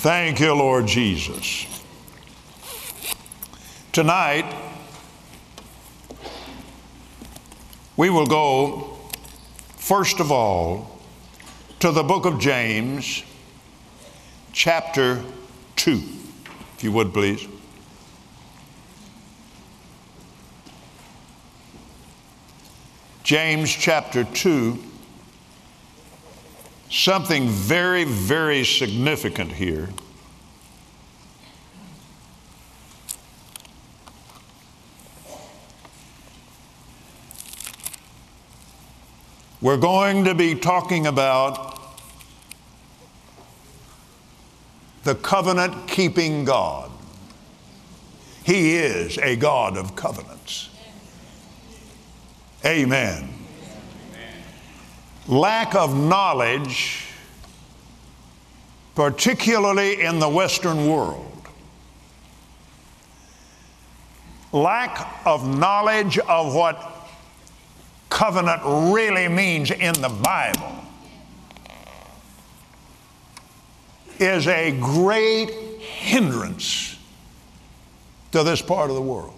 Thank you, Lord Jesus. Tonight, we will go, first of all, to the book of James, chapter 2, if you would please. James chapter 2, something very, very significant here. We're going to be talking about the covenant keeping God. He is a God of covenants. Amen. Lack of knowledge, particularly in the Western world, lack of knowledge of what covenant really means in the Bible is a great hindrance to this part of the world.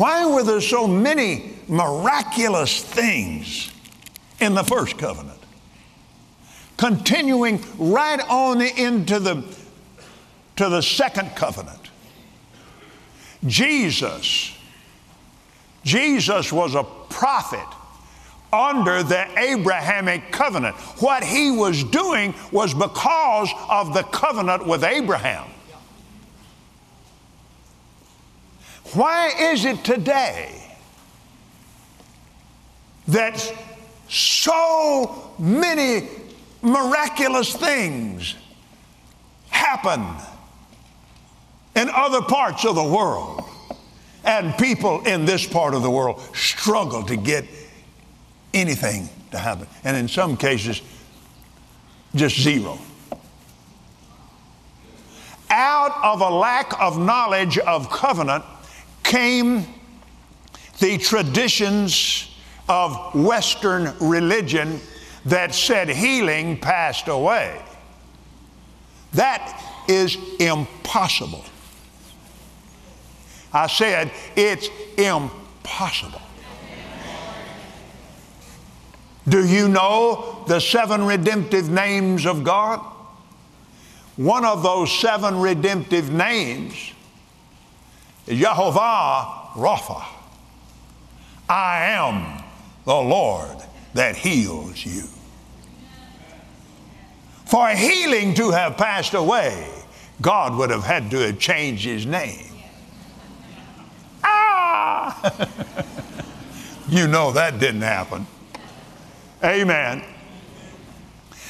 Why were there so many miraculous things in the first covenant? Continuing right on into the to the second covenant. Jesus Jesus was a prophet under the Abrahamic covenant. What he was doing was because of the covenant with Abraham. Why is it today that so many miraculous things happen in other parts of the world? And people in this part of the world struggle to get anything to happen. And in some cases, just zero. Out of a lack of knowledge of covenant came the traditions of Western religion that said healing passed away. That is impossible. I said, it's impossible. Do you know the seven redemptive names of God? One of those seven redemptive names is Jehovah Rapha. I am the Lord that heals you. For healing to have passed away, God would have had to have changed his name. Ah! you know that didn't happen. Amen.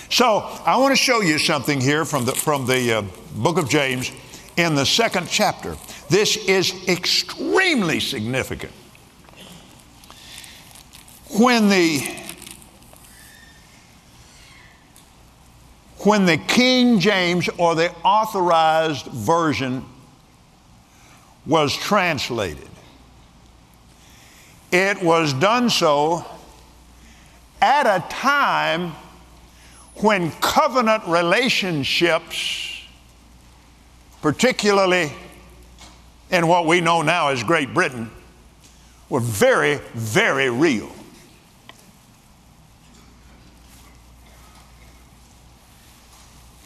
So I want to show you something here from the, from the uh, book of James in the second chapter. This is extremely significant. When the when the King James or the authorized version was translated, it was done so at a time when covenant relationships, particularly in what we know now as Great Britain, were very, very real.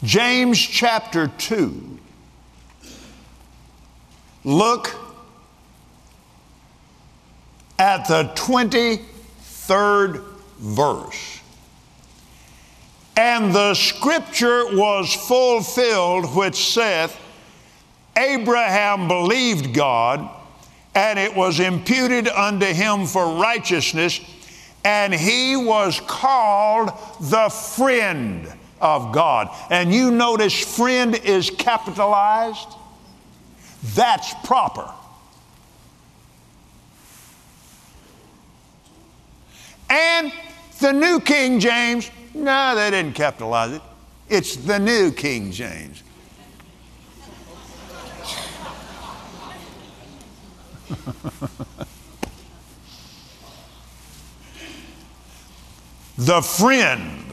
James chapter 2. Look at the 23rd verse. And the scripture was fulfilled, which saith, Abraham believed God, and it was imputed unto him for righteousness, and he was called the friend of God. And you notice friend is capitalized. That's proper. And the New King James, no, they didn't capitalize it. It's the New King James. the friend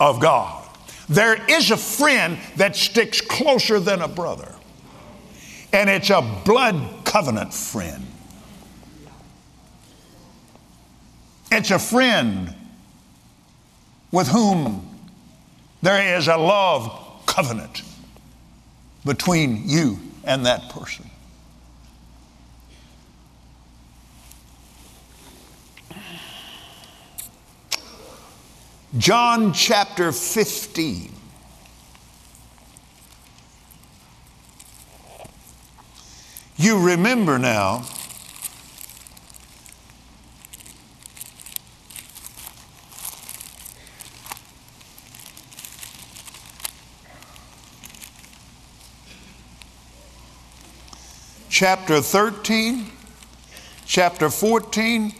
of God. There is a friend that sticks closer than a brother, and it's a blood covenant friend. It's a friend with whom there is a love covenant between you and that person. John chapter 15. You remember now chapter 13, chapter 14,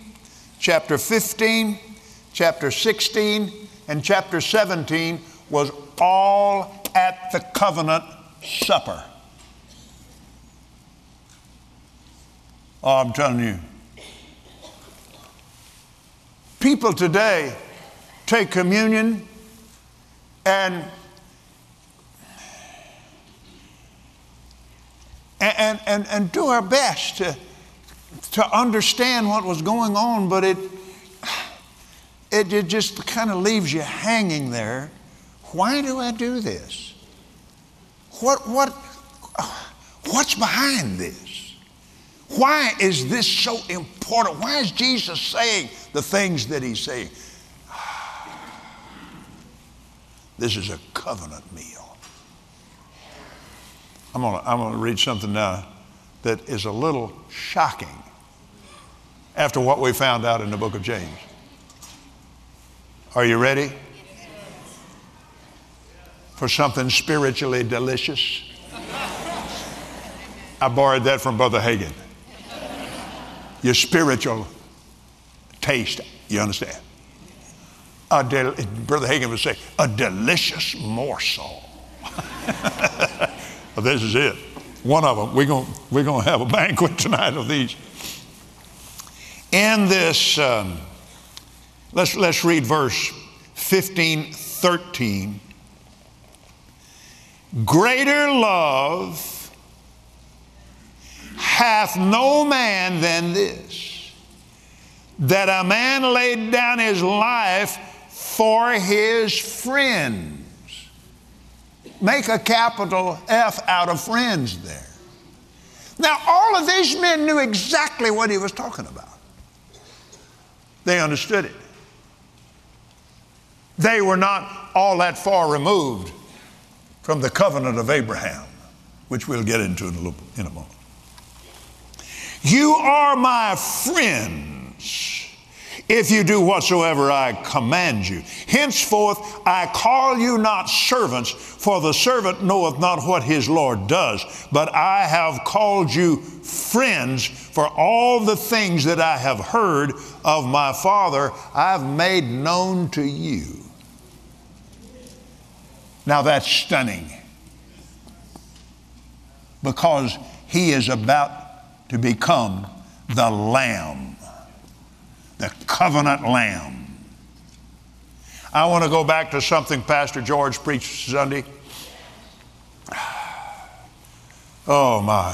chapter 15, chapter 16, and chapter 17 was all at the covenant supper. Oh, I'm telling you. People today take communion and and, and, and do our best to, to understand what was going on, but it, it, it just kind of leaves you hanging there. Why do I do this? What, what, what's behind this? Why is this so important? Why is Jesus saying the things that he's saying? This is a covenant meal. I'm going to I'm going to read something now that is a little shocking after what we found out in the book of James. Are you ready? For something spiritually delicious? I borrowed that from Brother Hagin. Your spiritual taste, you understand? Del- Brother Hagin would say, a delicious morsel. But this is it. One of them. We're going we're to have a banquet tonight of these. In this, um, let's, let's read verse 15, 13. Greater love hath no man than this, that a man laid down his life for his friends. Make a capital F out of friends there. Now, all of these men knew exactly what he was talking about. They understood it. They were not all that far removed from the covenant of Abraham, which we'll get into in a, little, in a moment. You are my friends if you do whatsoever I command you. Henceforth I call you not servants, for the servant knoweth not what his Lord does, but I have called you friends, for all the things that I have heard of my Father I've made known to you. Now that's stunning because he is about to become the Lamb the covenant lamb. I want to go back to something Pastor George preached Sunday. Oh my.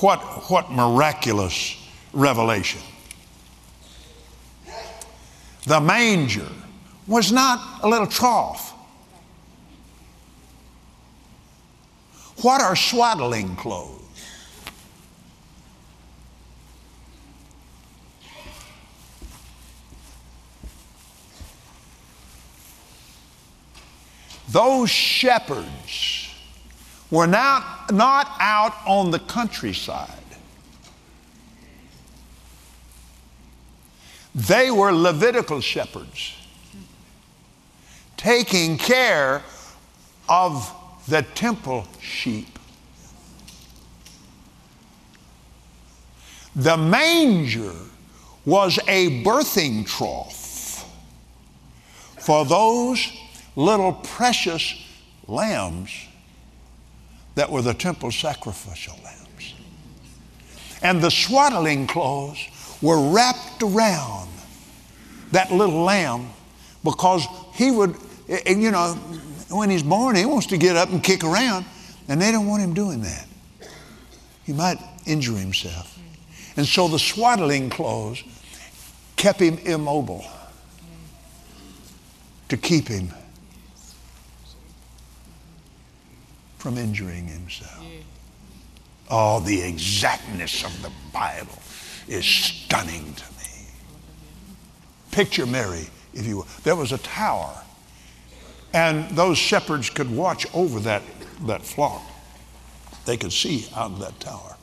What, what miraculous revelation. The manger was not a little trough. What are swaddling clothes? those shepherds were not, not out on the countryside. They were Levitical shepherds taking care of the temple sheep. The manger was a birthing trough for those little precious lambs that were the temple sacrificial lambs. And the swaddling clothes were wrapped around that little lamb because he would, you know, when he's born, he wants to get up and kick around, and they don't want him doing that. He might injure himself. And so the swaddling clothes kept him immobile to keep him from injuring himself. Oh, the exactness of the Bible is stunning to me. Picture Mary, if you will. There was a tower, and those shepherds could watch over that, that flock. They could see out of that tower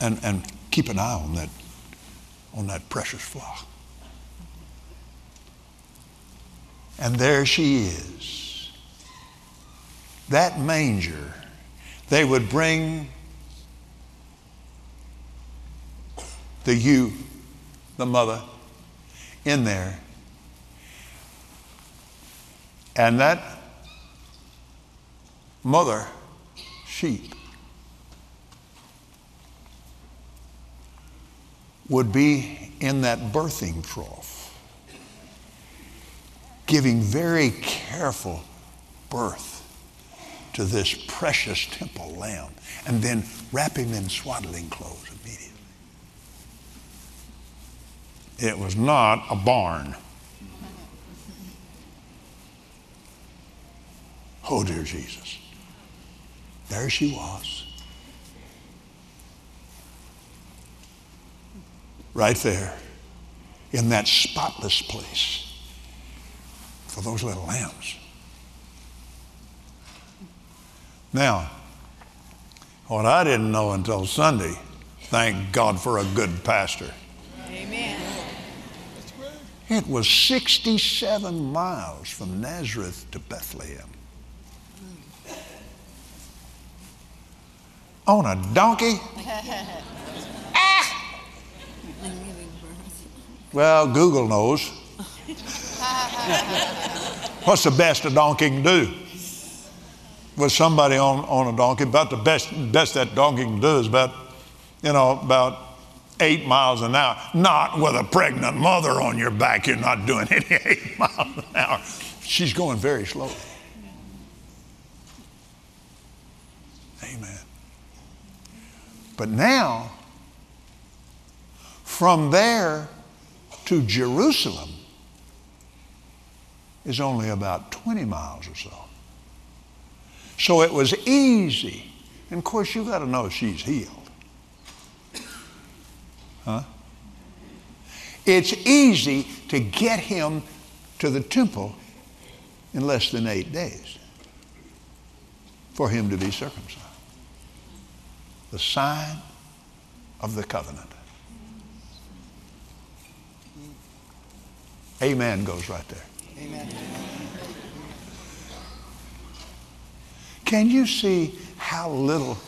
and, and keep an eye on that, on that precious flock. And there she is. That manger, they would bring the ewe, the mother, in there. And that mother sheep would be in that birthing trough, giving very careful birth to this precious temple lamb, and then wrap him in swaddling clothes immediately. It was not a barn. Oh, dear Jesus. There she was. Right there in that spotless place for those little lambs. Now, what I didn't know until Sunday, thank God for a good pastor. Amen. It was 67 miles from Nazareth to Bethlehem. On a donkey? ah! Well, Google knows. What's the best a donkey can do? With somebody on, on a donkey, about the best, best that donkey can do is about, you know, about eight miles an hour. Not with a pregnant mother on your back. You're not doing any eight miles an hour. She's going very slowly. Amen. But now, from there to Jerusalem is only about 20 miles or so. So it was easy. And of course, you've got to know she's healed. Huh? It's easy to get him to the temple in less than eight days for him to be circumcised. The sign of the covenant. Amen goes right there. Amen. Can you see how little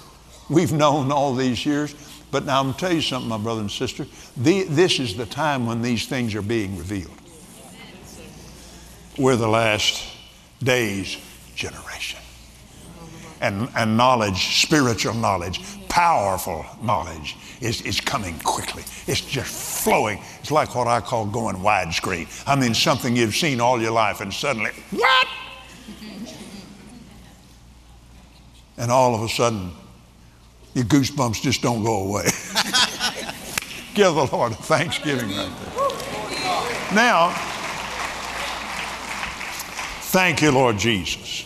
we've known all these years? But now I'm tell you something, my brother and sister. The, this is the time when these things are being revealed. We're the last days generation. And, and knowledge, spiritual knowledge, powerful knowledge is, is coming quickly. It's just flowing. It's like what I call going widescreen. I mean, something you've seen all your life, and suddenly, what? And all of a sudden, your goosebumps just don't go away. Give the Lord a thanksgiving right there. Now, thank you, Lord Jesus.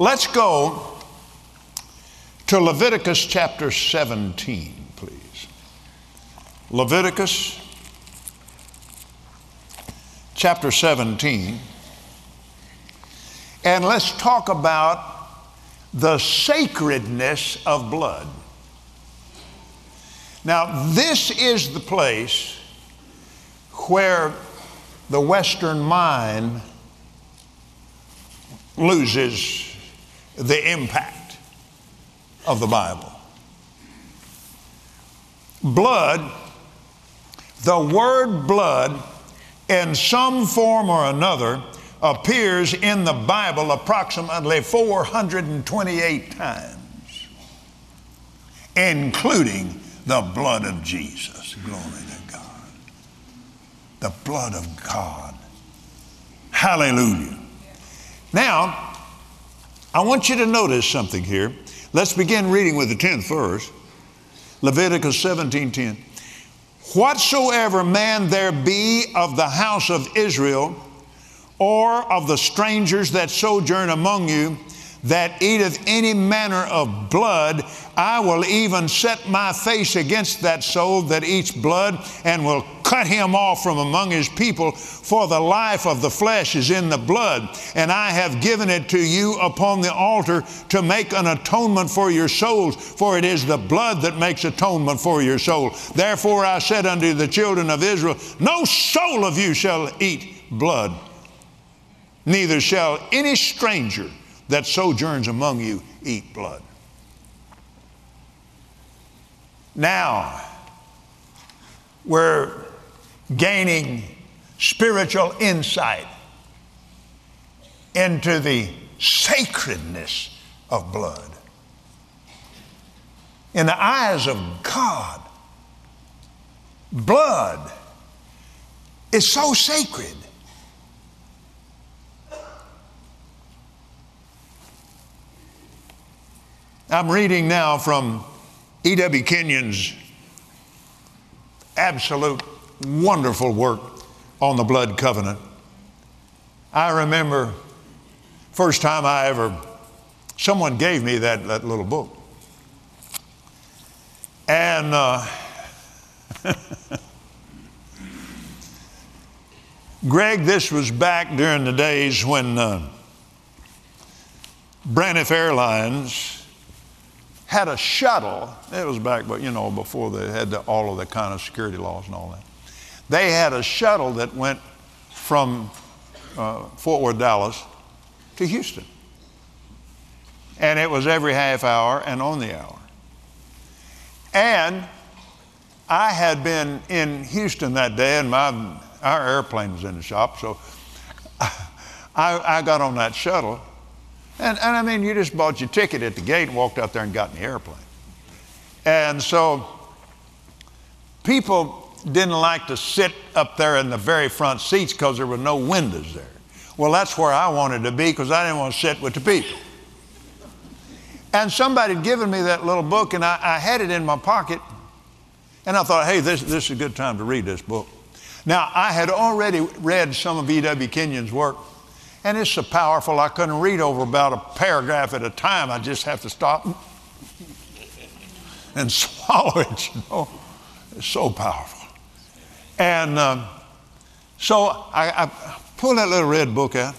Let's go to Leviticus chapter 17, please. Leviticus chapter 17. And let's talk about the sacredness of blood. Now, this is the place where the Western mind loses the impact of the Bible. Blood, the word blood, in some form or another, appears in the Bible approximately 428 times, including the blood of Jesus. Glory to God. The blood of God. Hallelujah. Now, I want you to notice something here. Let's begin reading with the 10th verse. Leviticus 17:10. Whatsoever man there be of the house of Israel, or of the strangers that sojourn among you, that eateth any manner of blood, I will even set my face against that soul that eats blood, and will cut him off from among his people. For the life of the flesh is in the blood, and I have given it to you upon the altar to make an atonement for your souls. For it is the blood that makes atonement for your soul. Therefore I said unto the children of Israel, No soul of you shall eat blood, neither shall any stranger that sojourns among you eat blood. Now, we're gaining spiritual insight into the sacredness of blood. In the eyes of God, blood is so sacred I'm reading now from E.W. Kenyon's absolute wonderful work on the blood covenant. I remember first time I ever, someone gave me that, that little book. And uh, Greg, this was back during the days when uh, Braniff Airlines had a shuttle. It was back, but you know, before they had the, all of the kind of security laws and all that. They had a shuttle that went from uh, Fort Worth, Dallas to Houston. And it was every half hour and on the hour. And I had been in Houston that day, and my, our airplane was in the shop, so I, I got on that shuttle and, and I mean, you just bought your ticket at the gate and walked out there and got in the airplane. And so people didn't like to sit up there in the very front seats because there were no windows there. Well, that's where I wanted to be because I didn't want to sit with the people. And somebody had given me that little book, and I, I had it in my pocket. And I thought, hey, this, this is a good time to read this book. Now, I had already read some of E.W. Kenyon's work, and it's so powerful, I couldn't read over about a paragraph at a time. I just have to stop and swallow it, you know. It's so powerful. And um, so I, I pull that little red book out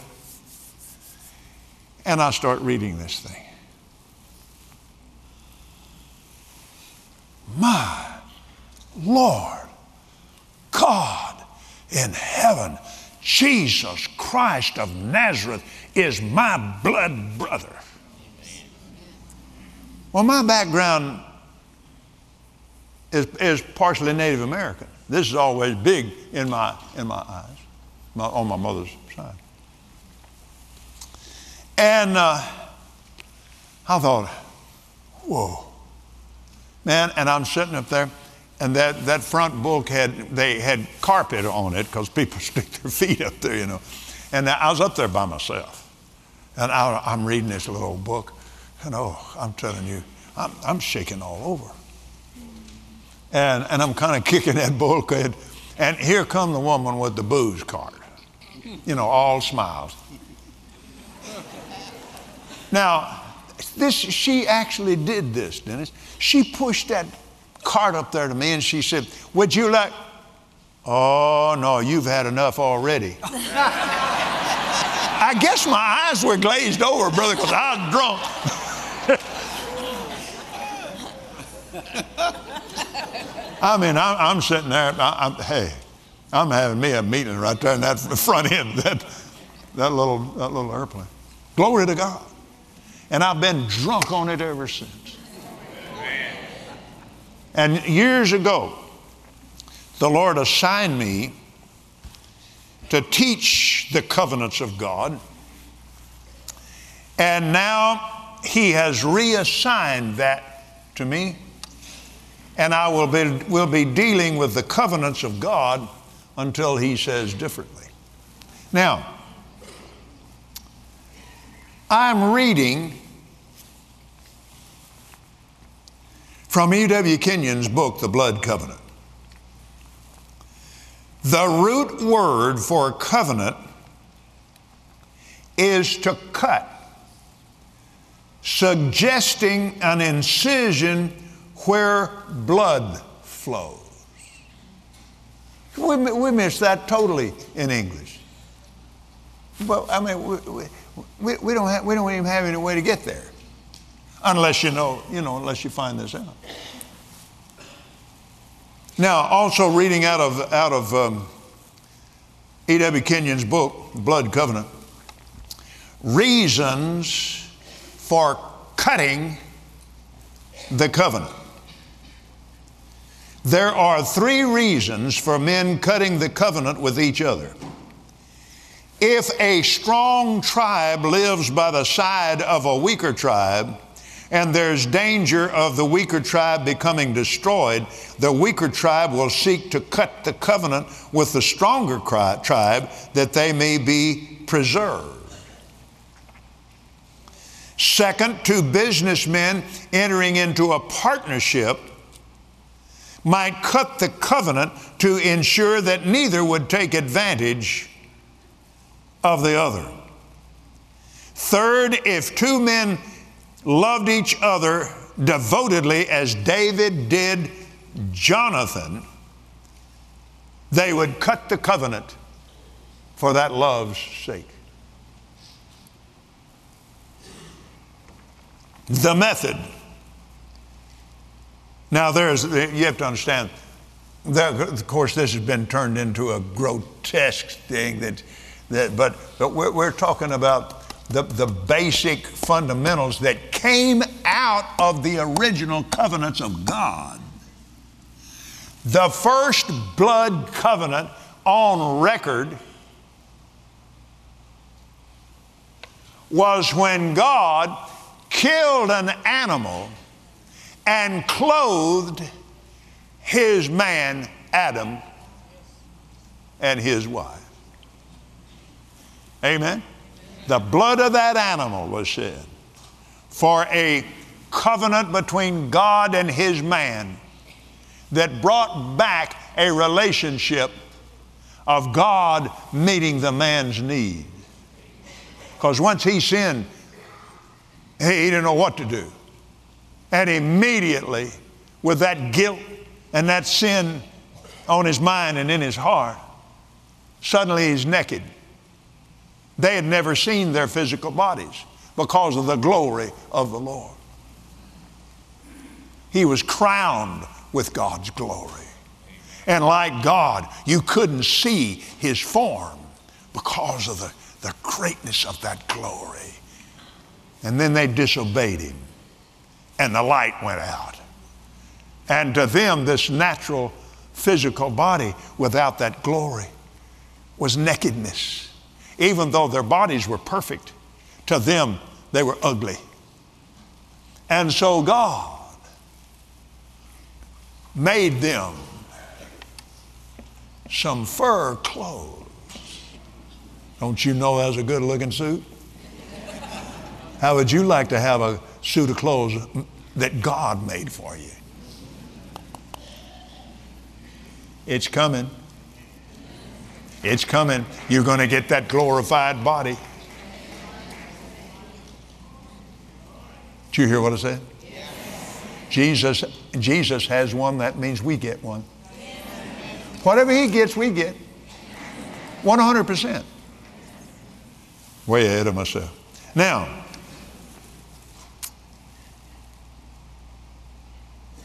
and I start reading this thing. My Lord, God in heaven Jesus Christ of Nazareth is my blood brother. Well, my background is, is partially Native American. This is always big in my, in my eyes, my, on my mother's side. And uh, I thought, whoa. Man, and I'm sitting up there and that, that front book had they had carpet on it because people stick their feet up there, you know. And I was up there by myself, and I, am reading this little book, and oh, I'm telling you, I'm, I'm shaking all over. And, and I'm kind of kicking that bulkhead, and here come the woman with the booze cart, you know, all smiles. Now, this she actually did this, Dennis. She pushed that cart up there to me and she said, Would you like? Oh, no, you've had enough already. I guess my eyes were glazed over, brother, because I was drunk. I mean, I'm, I'm sitting there, I, I'm, hey, I'm having me a meeting right there in that front end, that, that, little, that little airplane. Glory to God. And I've been drunk on it ever since. And years ago, the Lord assigned me to teach the covenants of God. And now He has reassigned that to me. And I will be, will be dealing with the covenants of God until he says differently. Now, I'm reading from E.W. Kenyon's book, The Blood Covenant. The root word for covenant is to cut, suggesting an incision where blood flows. We, we miss that totally in English. But I mean, we, we, we, don't have, we don't even have any way to get there unless you know, you know, unless you find this out. Now, also reading out of, out of um, E.W. Kenyon's book, Blood Covenant, reasons for cutting the covenant. There are three reasons for men cutting the covenant with each other. If a strong tribe lives by the side of a weaker tribe, and there's danger of the weaker tribe becoming destroyed, the weaker tribe will seek to cut the covenant with the stronger tribe that they may be preserved. Second, two businessmen entering into a partnership might cut the covenant to ensure that neither would take advantage of the other. Third, if two men loved each other devotedly as David did Jonathan, they would cut the covenant for that love's sake. The method. Now, there's, you have to understand, of course, this has been turned into a grotesque thing that, that but, but we're, we're talking about the, the basic fundamentals that came out of the original covenants of God. The first blood covenant on record was when God killed an animal and clothed his man Adam and his wife. Amen. The blood of that animal was shed for a covenant between God and his man that brought back a relationship of God meeting the man's need. Because once he sinned, he didn't know what to do. And immediately, with that guilt and that sin on his mind and in his heart, suddenly he's naked. They had never seen their physical bodies because of the glory of the Lord. He was crowned with God's glory. And like God, you couldn't see his form because of the, the greatness of that glory. And then they disobeyed him, and the light went out. And to them, this natural physical body without that glory was nakedness even though their bodies were perfect, to them they were ugly. And so God made them some fur clothes. Don't you know that's a good looking suit? How would you like to have a suit of clothes that God made for you? It's coming. It's coming. You're going to get that glorified body. Did you hear what I said? Yes. Jesus, Jesus has one, that means we get one. Whatever he gets, we get. 100%. Way ahead of myself. Now,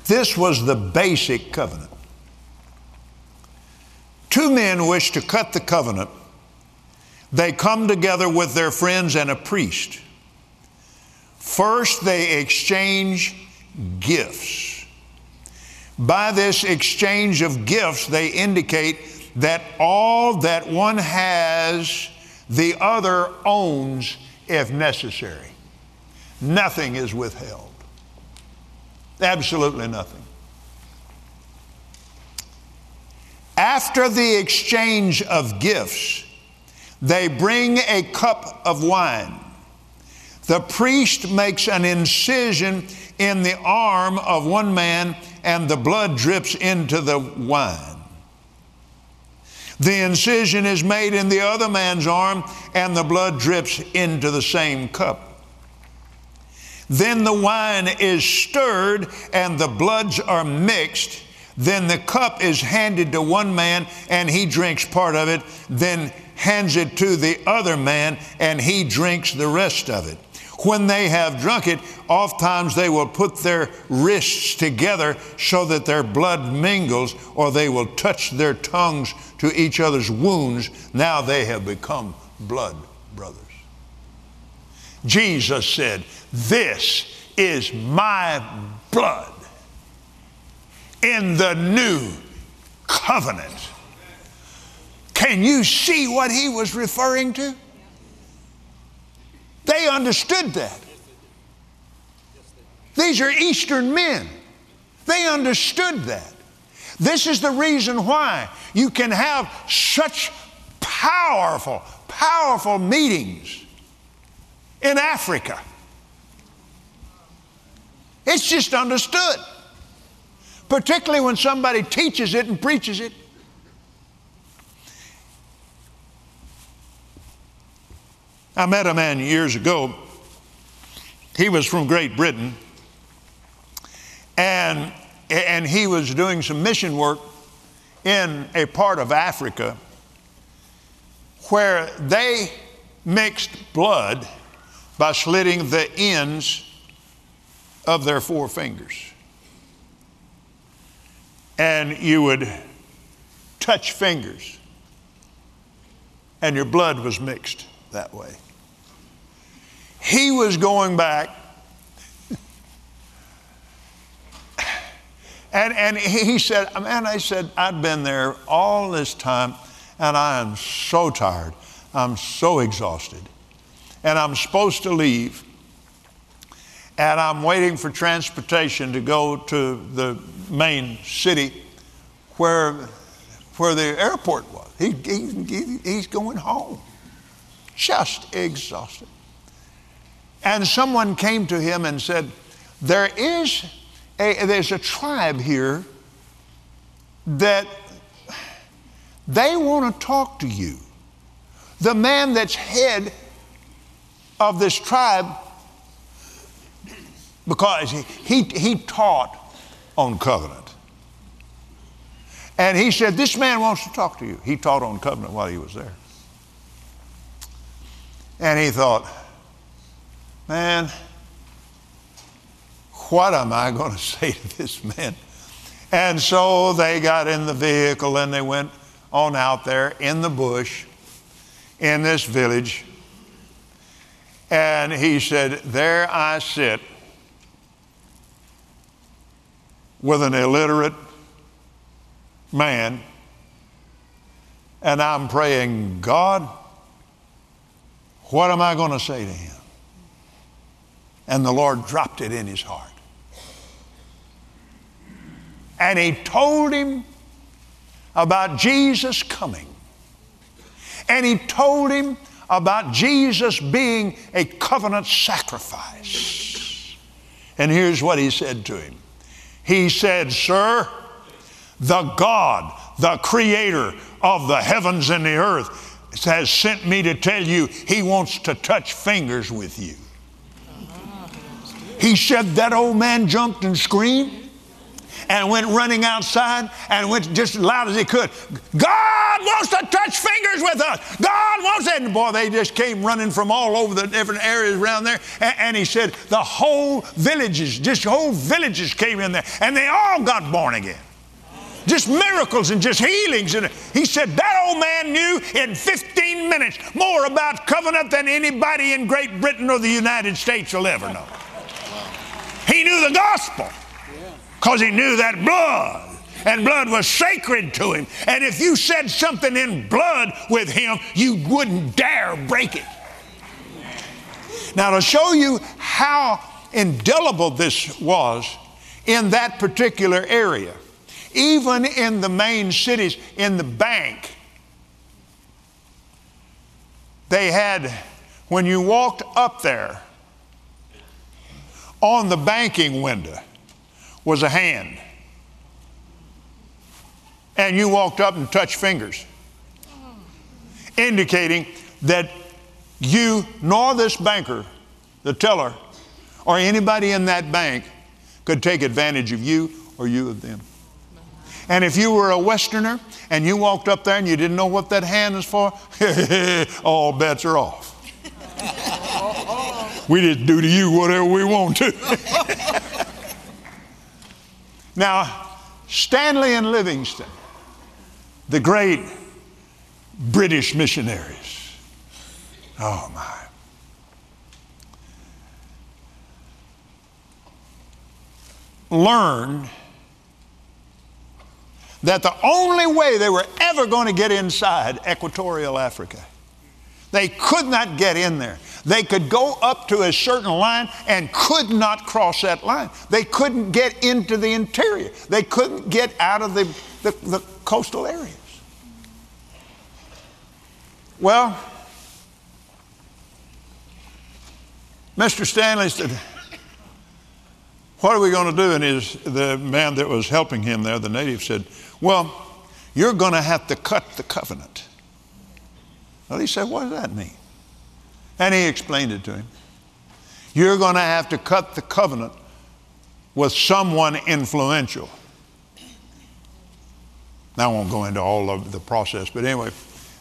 this was the basic covenant. Two men wish to cut the covenant. They come together with their friends and a priest. First, they exchange gifts. By this exchange of gifts, they indicate that all that one has, the other owns if necessary. Nothing is withheld. Absolutely nothing. After the exchange of gifts, they bring a cup of wine. The priest makes an incision in the arm of one man, and the blood drips into the wine. The incision is made in the other man's arm, and the blood drips into the same cup. Then the wine is stirred, and the bloods are mixed. Then the cup is handed to one man, and he drinks part of it, then hands it to the other man, and he drinks the rest of it. When they have drunk it, oftentimes they will put their wrists together so that their blood mingles, or they will touch their tongues to each other's wounds. Now they have become blood brothers. Jesus said, This is my blood in the new covenant. Can you see what he was referring to? They understood that. These are Eastern men. They understood that. This is the reason why you can have such powerful, powerful meetings in Africa. It's just understood, particularly when somebody teaches it and preaches it. I met a man years ago. He was from Great Britain, and, and he was doing some mission work in a part of Africa where they mixed blood by slitting the ends of their four fingers. And you would touch fingers, and your blood was mixed that way. He was going back. And, and he said, Man, I said, I've been there all this time and I am so tired. I'm so exhausted. And I'm supposed to leave. And I'm waiting for transportation to go to the main city where, where the airport was. He, he, he's going home, just exhausted. And someone came to him and said, There is a, there's a tribe here that they want to talk to you. The man that's head of this tribe, because he, he, taught on covenant. And he said, This man wants to talk to you. He taught on covenant while he was there. And he thought, Man, what am I going to say to this man? And so they got in the vehicle and they went on out there in the bush in this village. And he said, There I sit with an illiterate man, and I'm praying, God, what am I going to say to him? And the Lord dropped it in his heart. And he told him about Jesus coming. And he told him about Jesus being a covenant sacrifice. And here's what he said to him He said, Sir, the God, the creator of the heavens and the earth, has sent me to tell you he wants to touch fingers with you. He said that old man jumped and screamed and went running outside and went just as loud as he could. God wants to touch fingers with us. God wants it. And boy, they just came running from all over the different areas around there. And, and he said the whole villages, just whole villages came in there and they all got born again just miracles and just healings. And he said that old man knew in 15 minutes more about covenant than anybody in Great Britain or the United States will ever know. He knew the gospel because he knew that blood. And blood was sacred to him. And if you said something in blood with him, you wouldn't dare break it. Now, to show you how indelible this was in that particular area, Even in the main cities, in the bank, they had, when you walked up there, on the banking window was a hand. And you walked up and touched fingers, indicating that you nor this banker, the teller, or anybody in that bank could take advantage of you or you of them. And if you were a Westerner and you walked up there and you didn't know what that hand is for, all bets are off. we just do to you whatever we want to. now, Stanley and Livingstone, the great British missionaries. Oh my. Learned that the only way they were ever going to get inside equatorial Africa, they could not get in there. They could go up to a certain line and could not cross that line. They couldn't get into the interior. They couldn't get out of the, the, the coastal areas. Well, Mr. Stanley said, What are we going to do? And his, the man that was helping him there, the native, said, Well, you're going to have to cut the covenant. Well, he said, What does that mean? And he explained it to him. You're going to have to cut the covenant with someone influential. Now, I won't go into all of the process, but anyway,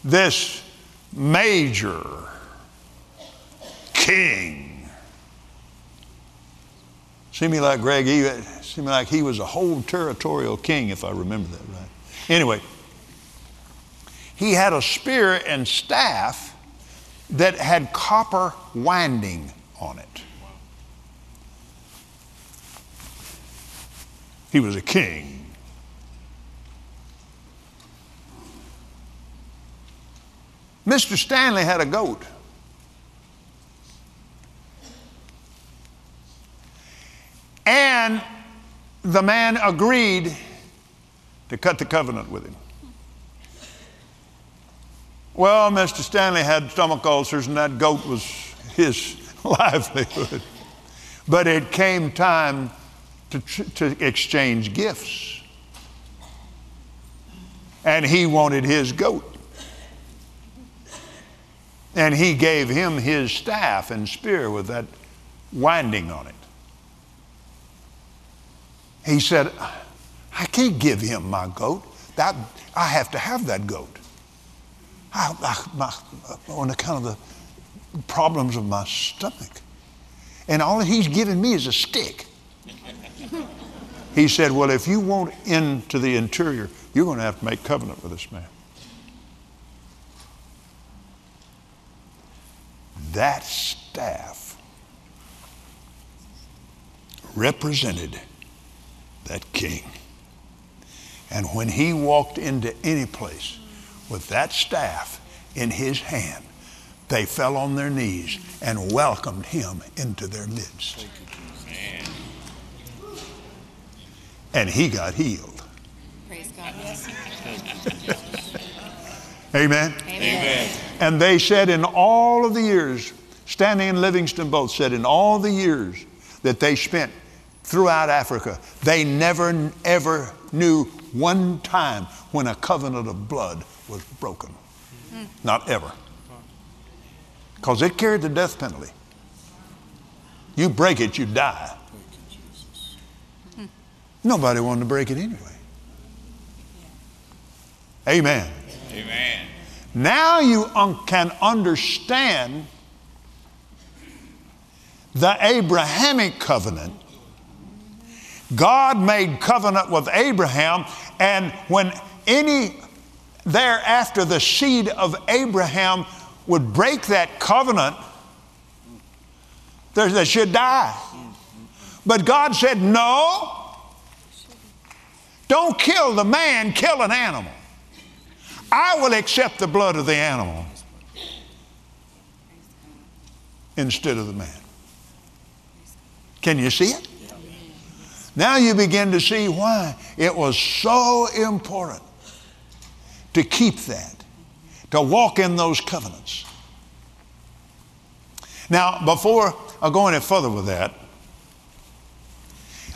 this major king seemed like Greg, seemed like he was a whole territorial king, if I remember that right. Anyway, he had a spear and staff that had copper winding on it. He was a king. Mr. Stanley had a goat. And the man agreed to cut the covenant with him. Well, Mr. Stanley had stomach ulcers, and that goat was his livelihood. But it came time to, to exchange gifts. And he wanted his goat. And he gave him his staff and spear with that winding on it. He said, I can't give him my goat. That, I have to have that goat. I, I, my, on account of the problems of my stomach. And all he's given me is a stick. He said, Well, if you want into the interior, you're going to have to make covenant with this man. That staff represented that king. And when he walked into any place, with that staff in his hand, they fell on their knees and welcomed him into their midst. And he got healed. Praise God. Yes. Amen. Amen. And they said in all of the years, Stanley and Livingstone both said in all the years that they spent throughout Africa, they never ever knew one time when a covenant of blood was broken. Mm. Not ever. Because it carried the death penalty. You break it, you die. Mm. Nobody wanted to break it anyway. Amen. Amen. Now you un- can understand the Abrahamic covenant. God made covenant with Abraham, and when any thereafter the seed of Abraham would break that covenant, they should die. But God said, No, don't kill the man, kill an animal. I will accept the blood of the animal instead of the man. Can you see it? Now you begin to see why it was so important to keep that, to walk in those covenants. Now, before I go any further with that,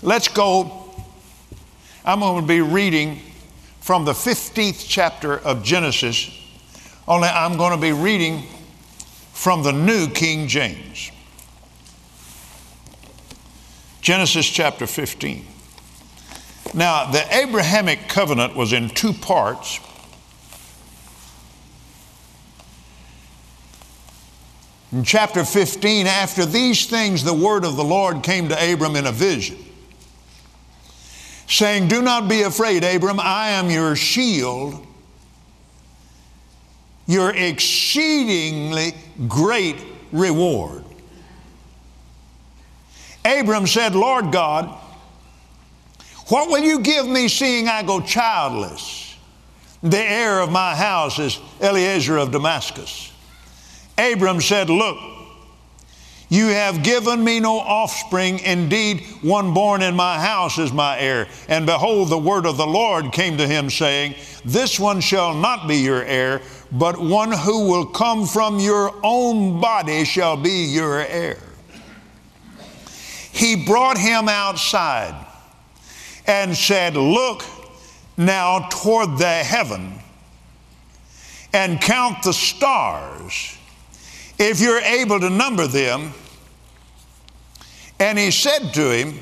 let's go. I'm going to be reading from the 15th chapter of Genesis, only I'm going to be reading from the New King James. Genesis chapter 15. Now, the Abrahamic covenant was in two parts. In chapter 15, after these things, the word of the Lord came to Abram in a vision, saying, Do not be afraid, Abram, I am your shield, your exceedingly great reward. Abram said, Lord God, what will you give me seeing I go childless? The heir of my house is Eliezer of Damascus. Abram said, Look, you have given me no offspring. Indeed, one born in my house is my heir. And behold, the word of the Lord came to him, saying, This one shall not be your heir, but one who will come from your own body shall be your heir he brought him outside and said, Look now toward the heaven and count the stars, if you're able to number them. And he said to him,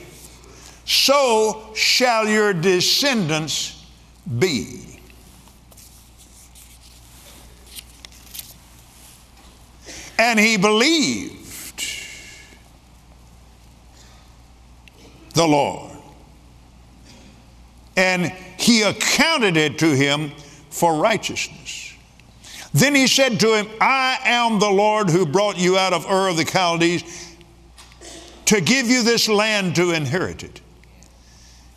So shall your descendants be. And he believed the Lord. And he accounted it to him for righteousness. Then he said to him, I am the Lord who brought you out of Ur of the Chaldees to give you this land to inherit it.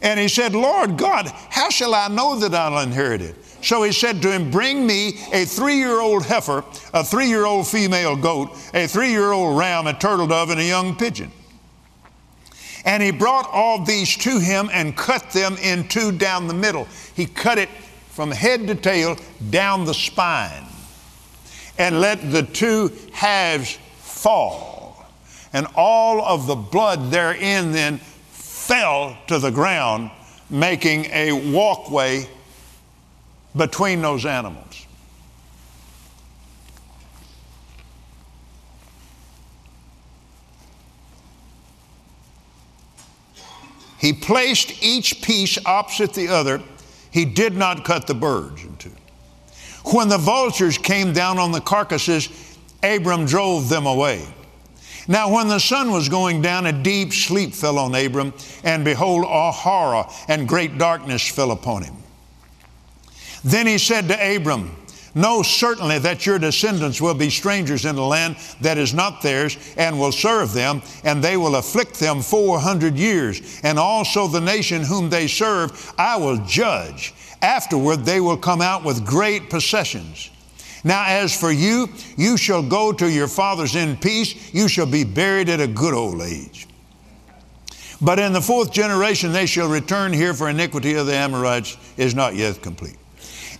And he said, Lord God, how shall I know that I'll inherit it? So he said to him, Bring me a three year old heifer, a three year old female goat, a three year old ram, a turtle dove, and a young pigeon. And he brought all these to him and cut them in two down the middle. He cut it from head to tail down the spine and let the two halves fall. And all of the blood therein then fell to the ground, making a walkway between those animals. He placed each piece opposite the other. He did not cut the birds in two. When the vultures came down on the carcasses, Abram drove them away. Now, when the sun was going down, a deep sleep fell on Abram, and behold, a horror and great darkness fell upon him. Then he said to Abram, Know certainly that your descendants will be strangers in a land that is not theirs, and will serve them, and they will afflict them 400 years. And also the nation whom they serve, I will judge. Afterward, they will come out with great possessions. Now, as for you, you shall go to your fathers in peace. You shall be buried at a good old age. But in the fourth generation, they shall return here, for iniquity of the Amorites is not yet complete.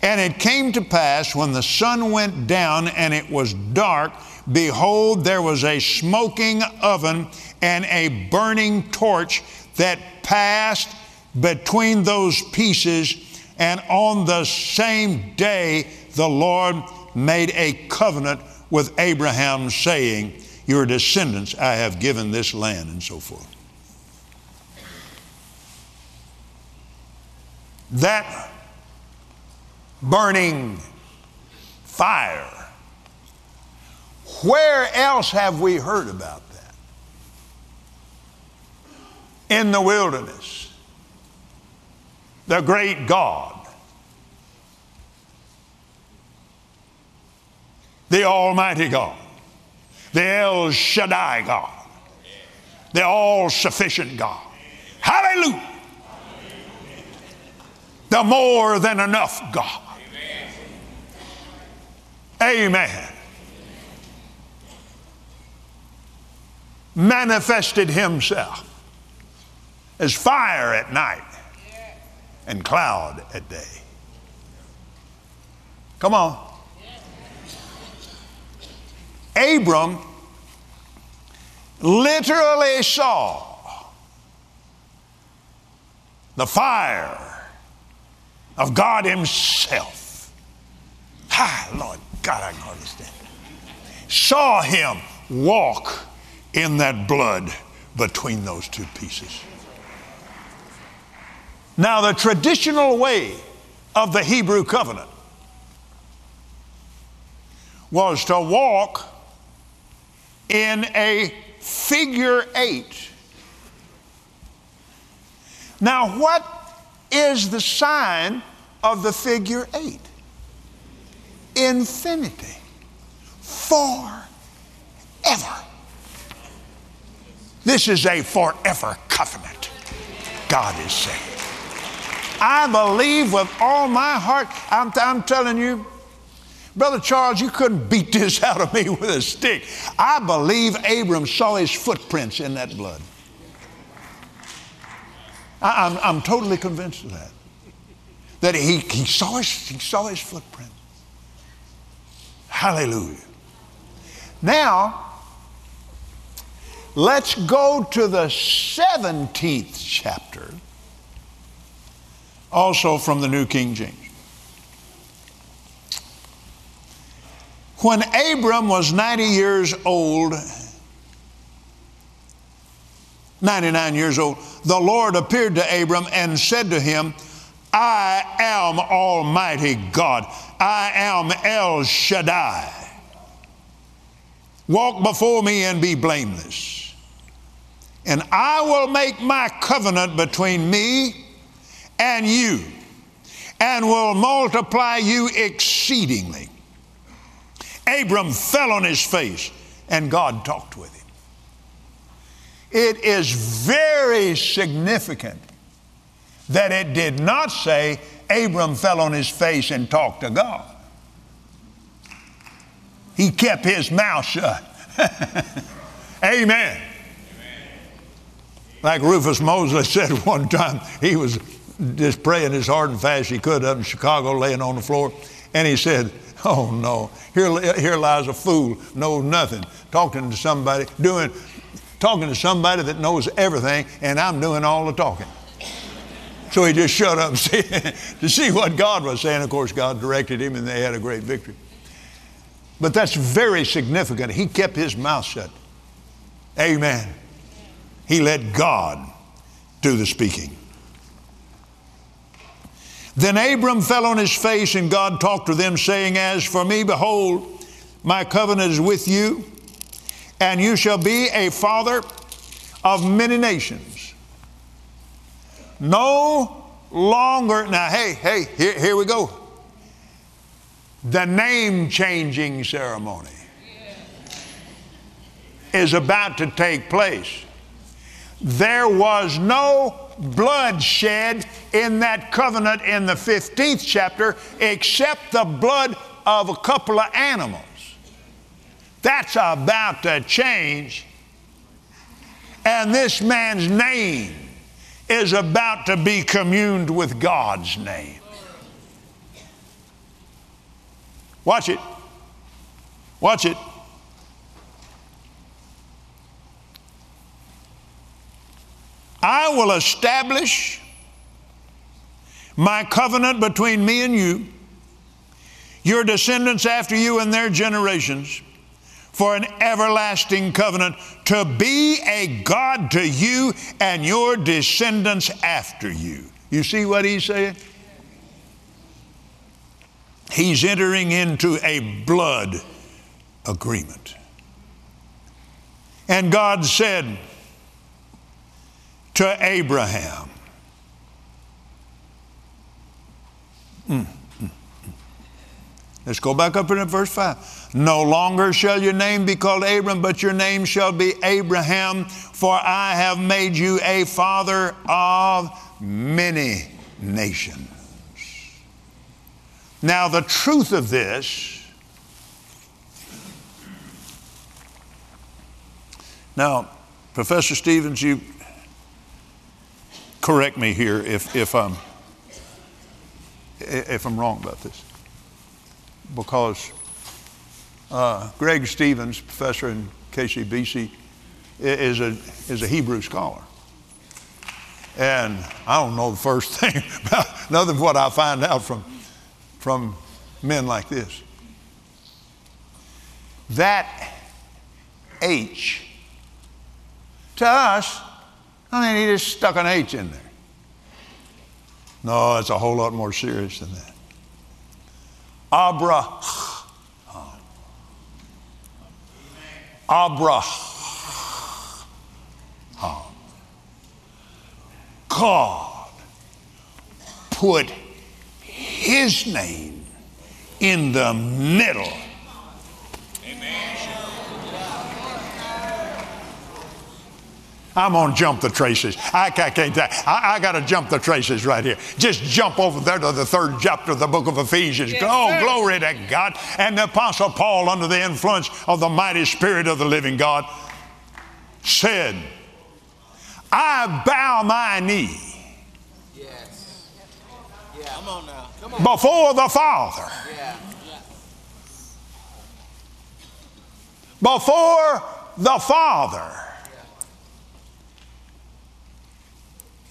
And it came to pass when the sun went down and it was dark, behold, there was a smoking oven and a burning torch that passed between those pieces. And on the same day, the Lord made a covenant with Abraham, saying, Your descendants I have given this land, and so forth. That burning fire. Where else have we heard about that? In the wilderness. The great God. The Almighty God. The El Shaddai God. The all sufficient God. Hallelujah. The more than enough God. Amen. Manifested himself as fire at night and cloud at day. Come on. Abram literally saw the fire of God Himself. Hi, Lord God, I can understand. Saw Him walk in that blood between those two pieces. Now, the traditional way of the Hebrew covenant was to walk in a figure eight. Now, what is the sign of the figure eight? Infinity. Forever. This is a forever covenant, God is saying. I believe with all my heart, I'm, I'm telling you, Brother Charles, you couldn't beat this out of me with a stick. I believe Abram saw his footprints in that blood. I, am I'm, I'm totally convinced of that. That he, he, saw his, he saw his footprint. Hallelujah. Now, let's go to the 17th chapter, also from the New King James. When Abram was 90 years old, 99 years old, the Lord appeared to Abram and said to him, I am Almighty God. I am El Shaddai. Walk before me and be blameless. And I will make my covenant between me and you, and will multiply you exceedingly. Abram fell on his face and God talked with him. It is very significant that it did not say Abram fell on his face and talked to God. He kept his mouth shut. Amen. Like Rufus Moseley said one time, he was just praying as hard and fast as he could up in Chicago, laying on the floor, and he said, Oh no, here, here lies a fool, knows nothing, talking to somebody, doing, talking to somebody that knows everything, and I'm doing all the talking. So he just shut up see, to see what God was saying. Of course, God directed him, and they had a great victory. But that's very significant. He kept his mouth shut. Amen. He let God do the speaking. Then Abram fell on his face, and God talked to them, saying, As for me, behold, my covenant is with you, and you shall be a father of many nations. No longer, now, hey, hey, here, here we go. The name changing ceremony is about to take place. There was no bloodshed in that covenant in the 15th chapter except the blood of a couple of animals. That's about to change. And this man's name is about to be communed with God's name. Watch it. Watch it. I will establish my covenant between me and you, your descendants after you and their generations, for an everlasting covenant to be a God to you and your descendants after you. You see what he's saying? He's entering into a blood agreement. And God said, to Abraham. Mm. Let's go back up in verse 5. No longer shall your name be called Abram, but your name shall be Abraham, for I have made you a father of many nations. Now, the truth of this, now, Professor Stevens, you correct me here if, if, I'm, if I'm wrong about this. Because uh, Greg Stevens, professor in KCBC, is a, is a Hebrew scholar. And I don't know the first thing about than what I find out from, from men like this. That H, to us, I mean, he just stuck an H in there. No, it's a whole lot more serious than that. Abra. Abra. God put his name in the middle I'm going to jump the traces. I, I can't. I, I got to jump the traces right here. Just jump over there to the third chapter of the book of Ephesians. Yes, oh, glory to God. And the Apostle Paul, under the influence of the mighty Spirit of the living God, said, I bow my knee. Yes. Yeah. Come on now. Come on. Before the Father. Yeah. Before the Father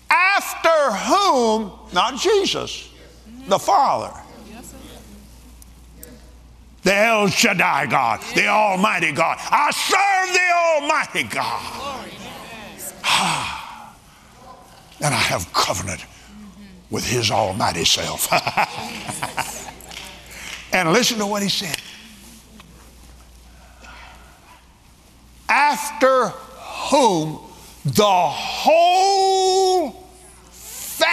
after whom, not Jesus, the Father. The El Shaddai God, the Almighty God. I serve the Almighty God. and I have covenant with His Almighty self. and listen to what He said. After whom the whole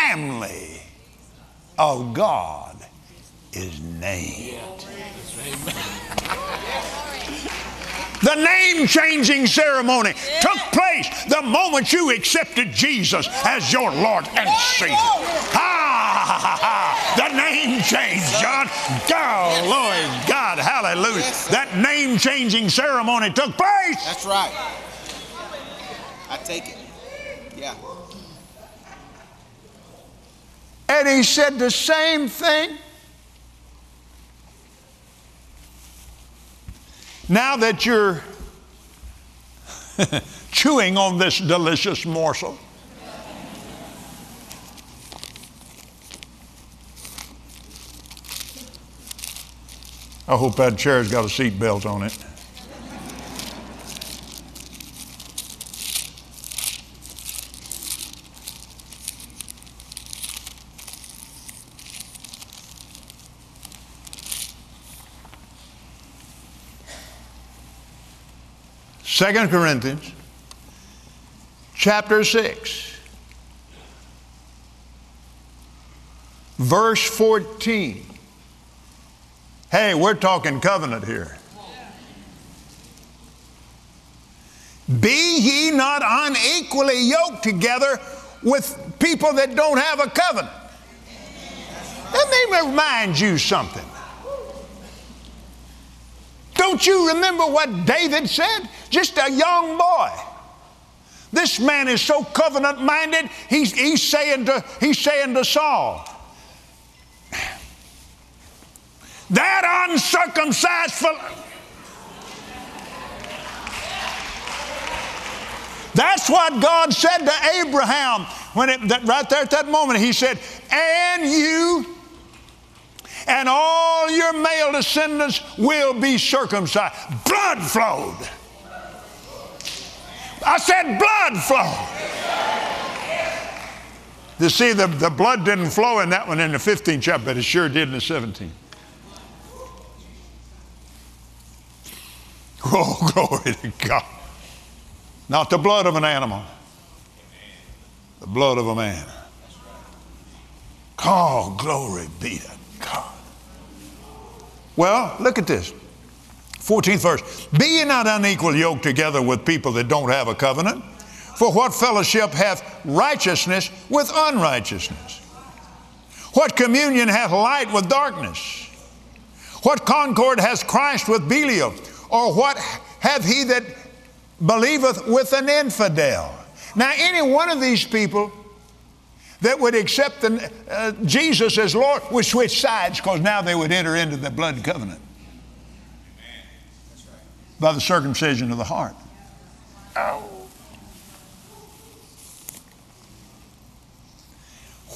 family of God is named. The name changing ceremony took place the moment you accepted Jesus as your Lord and Savior. Ha, The name change, John. Oh, Lord God, hallelujah. That name changing ceremony took place. That's right. I take it. Yeah. And he said the same thing. Now that you're chewing on this delicious morsel, I hope that chair's got a seat belt on it. Second Corinthians chapter 6 verse 14. Hey, we're talking covenant here. Be ye not unequally yoked together with people that don't have a covenant. Let me remind you something. Don't you remember what David said? Just a young boy. This man is so covenant minded, he's, he's, saying to, he's saying to Saul, that uncircumcised fellow. That's what God said to Abraham when it, that, right there at that moment. He said, And you and all your male descendants will be circumcised. Blood flowed. I said, blood flowed. You see, the, the blood didn't flow in that one in the 15th chapter, but it sure did in the 17th. Oh, glory to God. Not the blood of an animal, the blood of a man. Oh, glory be to God. Well, look at this. 14th verse. Be ye not unequal yoked together with people that don't have a covenant. For what fellowship hath righteousness with unrighteousness? What communion hath light with darkness? What concord has Christ with Belial? Or what hath he that believeth with an infidel? Now, any one of these people that would accept the, uh, Jesus as Lord would switch sides because now they would enter into the blood covenant by the circumcision of the heart. Oh.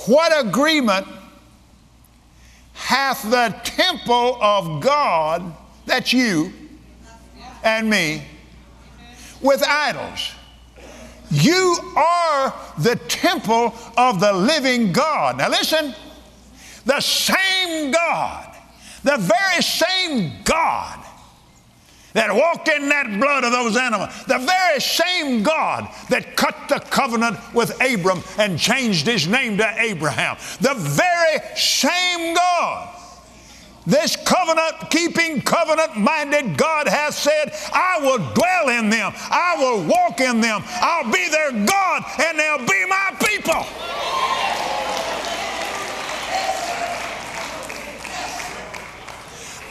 What agreement hath the temple of God, that's you and me, with idols? You are the temple of the living God. Now listen, the same God, the very same God that walked in that blood of those animals, the very same God that cut the covenant with Abram and changed his name to Abraham, the very same God. This covenant keeping, covenant minded God has said, I will dwell in them, I will walk in them, I'll be their God, and they'll be my people.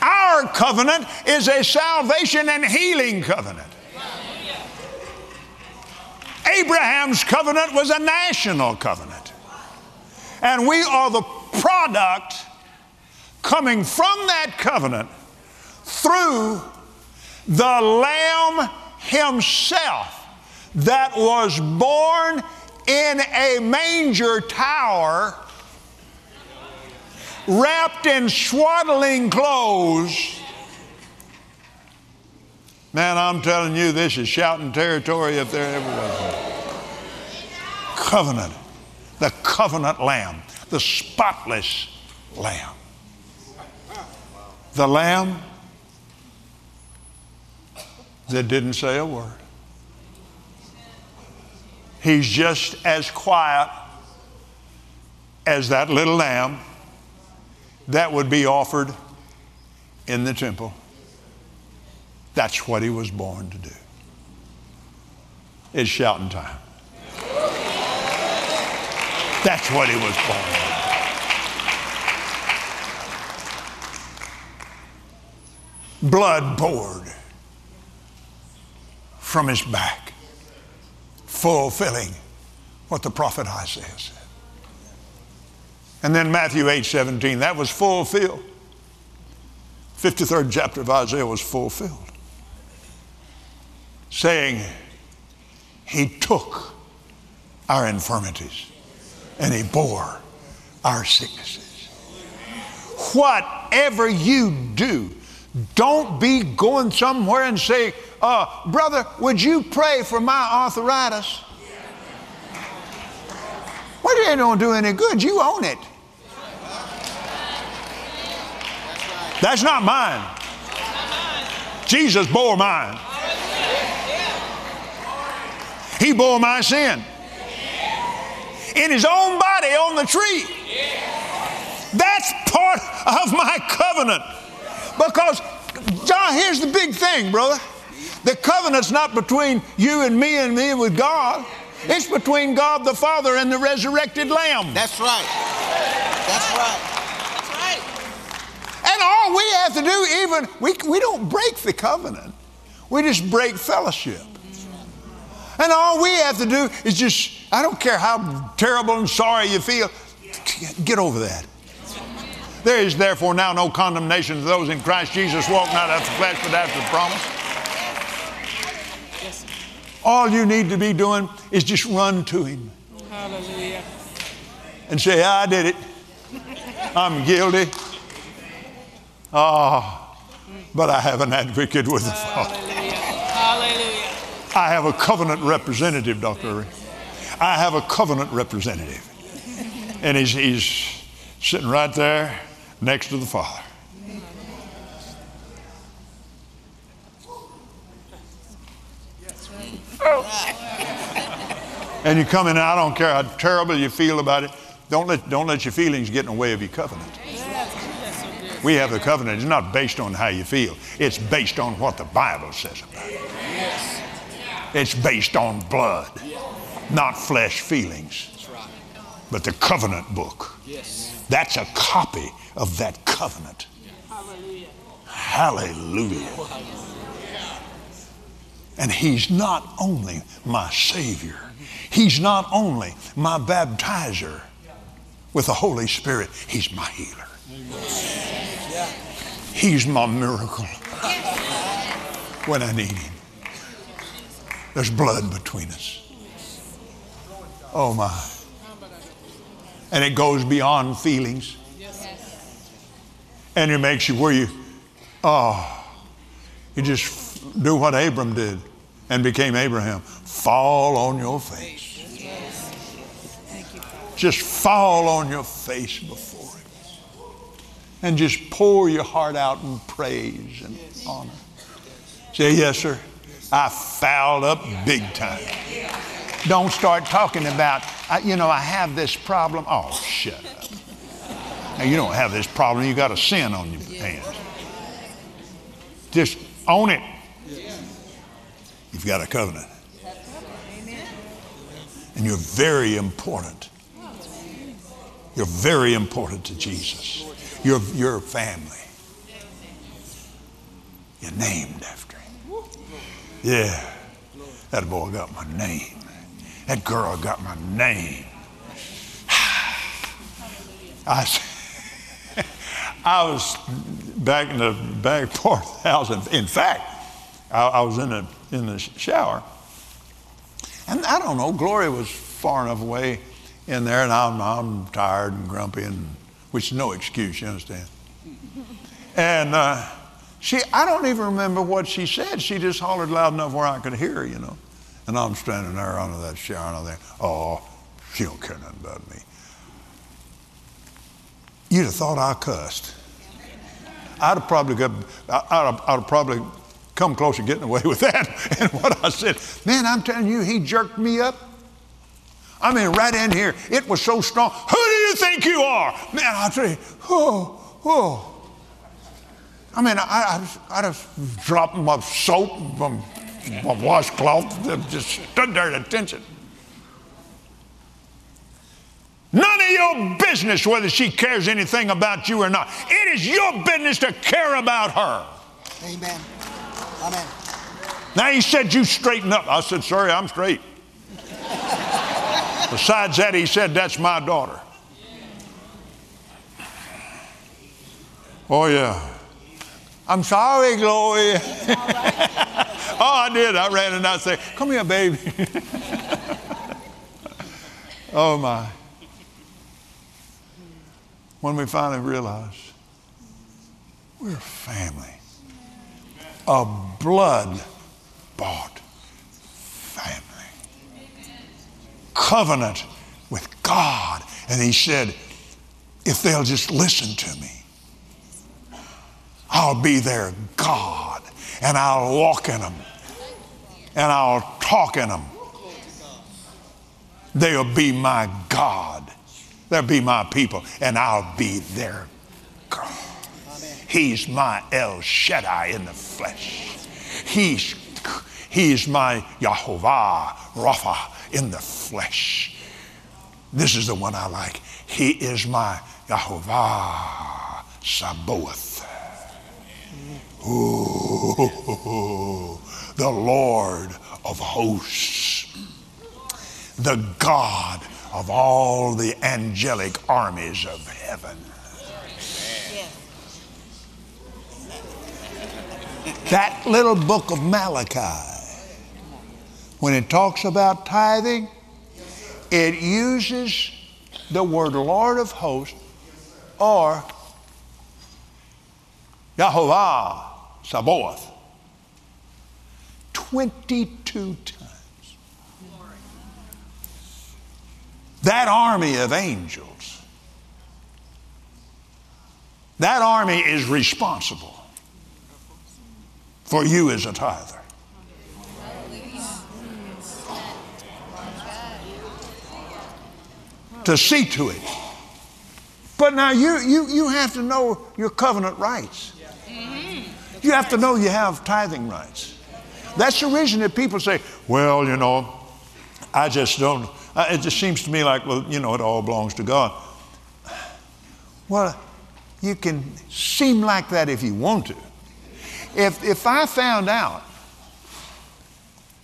Our covenant is a salvation and healing covenant. Abraham's covenant was a national covenant. And we are the product coming from that covenant through the Lamb Himself that was born in a manger tower wrapped in swaddling clothes. Man, I'm telling you, this is shouting territory if there ever was. Covenant, the covenant lamb, the spotless lamb. The lamb that didn't say a word. He's just as quiet as that little lamb that would be offered in the temple. That's what he was born to do. It's shouting time. That's what he was born to do. Blood poured from his back, fulfilling what the prophet Isaiah said. And then Matthew 8 17, that was fulfilled. 53rd chapter of Isaiah was fulfilled. Saying, He took our infirmities and He bore our sicknesses. Whatever you do, don't be going somewhere and say, uh, Brother, would you pray for my arthritis? Well, ain't gonna do any good. You own it. That's not mine. Jesus bore mine. He bore my sin in his own body on the tree. That's part of my covenant. Because, John, here's the big thing, brother. The covenant's not between you and me and me with God. It's between God the Father and the resurrected Lamb. That's right. That's right. That's right. And all we have to do, even, we, we don't break the covenant, we just break fellowship. And all we have to do is just, I don't care how terrible and sorry you feel, get over that. There is therefore now no condemnation to those in Christ Jesus walk not after the flesh but after the promise. All you need to be doing is just run to Him. Hallelujah. And say, I did it. I'm guilty. Ah, oh, but I have an advocate with the Father. Hallelujah. Hallelujah. I have a covenant representative, Dr. I have a covenant representative. And he's, he's sitting right there next to the Father. And you come in, and I don't care how terrible you feel about it. Don't let, don't let your feelings get in the way of your covenant. We have the covenant. It's not based on how you feel, it's based on what the Bible says about it. It's based on blood, not flesh feelings, but the covenant book. That's a copy of that covenant. Hallelujah. And He's not only my Savior, He's not only my baptizer, with the Holy Spirit, He's my healer. He's my miracle when I need Him. There's blood between us. Oh my. And it goes beyond feelings. And it makes you where you, oh, ah. you just do what Abram did and became Abraham. Fall on your face. Just fall on your face before Him. And just pour your heart out in praise and honor. Say, yes, sir. I fouled up big time. Don't start talking about, I, you know, I have this problem. Oh, shut up. Now, you don't have this problem. You got a sin on your hands. Just own it. You've got a covenant. And you're very important. You're very important to Jesus. You're your family. You're named after him. Yeah. That boy got my name. That girl got my name. I, I was back in the back part of the house. In fact, I, I was in the, in the shower. And I don't know, Gloria was far enough away in there, and I'm, I'm tired and grumpy, and which is no excuse, you understand? And uh, she, I don't even remember what she said. She just hollered loud enough where I could hear, you know. And I'm standing there under that shower, and I think, oh, she don't care nothing about me. You'd have thought I cussed. I'd have probably got, I'd have, I'd have probably come close to getting away with that. And what I said, man, I'm telling you, he jerked me up. I mean, right in here, it was so strong. Who do you think you are? Man, I tell you, oh, oh. I mean, I, I, I just dropped my soap, my, washcloth, just stood there at attention. None of your business whether she cares anything about you or not. It is your business to care about her. Amen. Amen. Now he said, You straighten up. I said, Sorry, I'm straight. Besides that, he said, That's my daughter. Oh, yeah. I'm sorry, Gloria. oh, I did. I ran and I said, Come here, baby. oh, my. When we finally realized we're family, a blood bought family covenant with God. And he said, if they'll just listen to me, I'll be their God and I'll walk in them and I'll talk in them. They'll be my God. They'll be my people and I'll be their God. He's my El Shaddai in the flesh. He's, he's my Yahovah Rapha in the flesh. This is the one I like. He is my Yahovah Sabaoth. The Lord of hosts, the God of all the angelic armies of heaven. That little book of Malachi when it talks about tithing, it uses the word Lord of hosts or Yahovah Sabaoth 22 times. That army of angels, that army is responsible for you as a tither. to see to it. But now you, you, you have to know your covenant rights. You have to know you have tithing rights. That's the reason that people say, well, you know, I just don't, uh, it just seems to me like, well, you know, it all belongs to God. Well, you can seem like that if you want to. If, if I found out,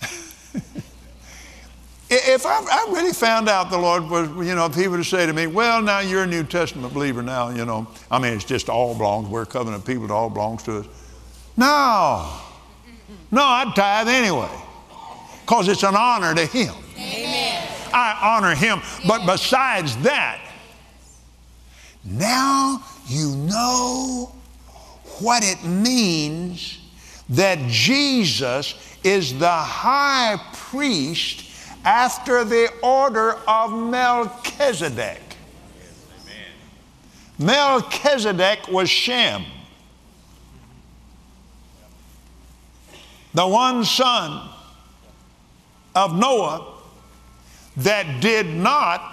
if I, I really found out the Lord was, you know, if He were to say to me, well, now you're a New Testament believer now, you know, I mean, it's just all belongs, we're covenant people, it all belongs to us. No. No, I'd tithe anyway because it's an honor to Him. Amen. I honor Him. But besides that, now you know what it means that Jesus is the high priest after the order of Melchizedek. Melchizedek was Shem, the one son of Noah that did not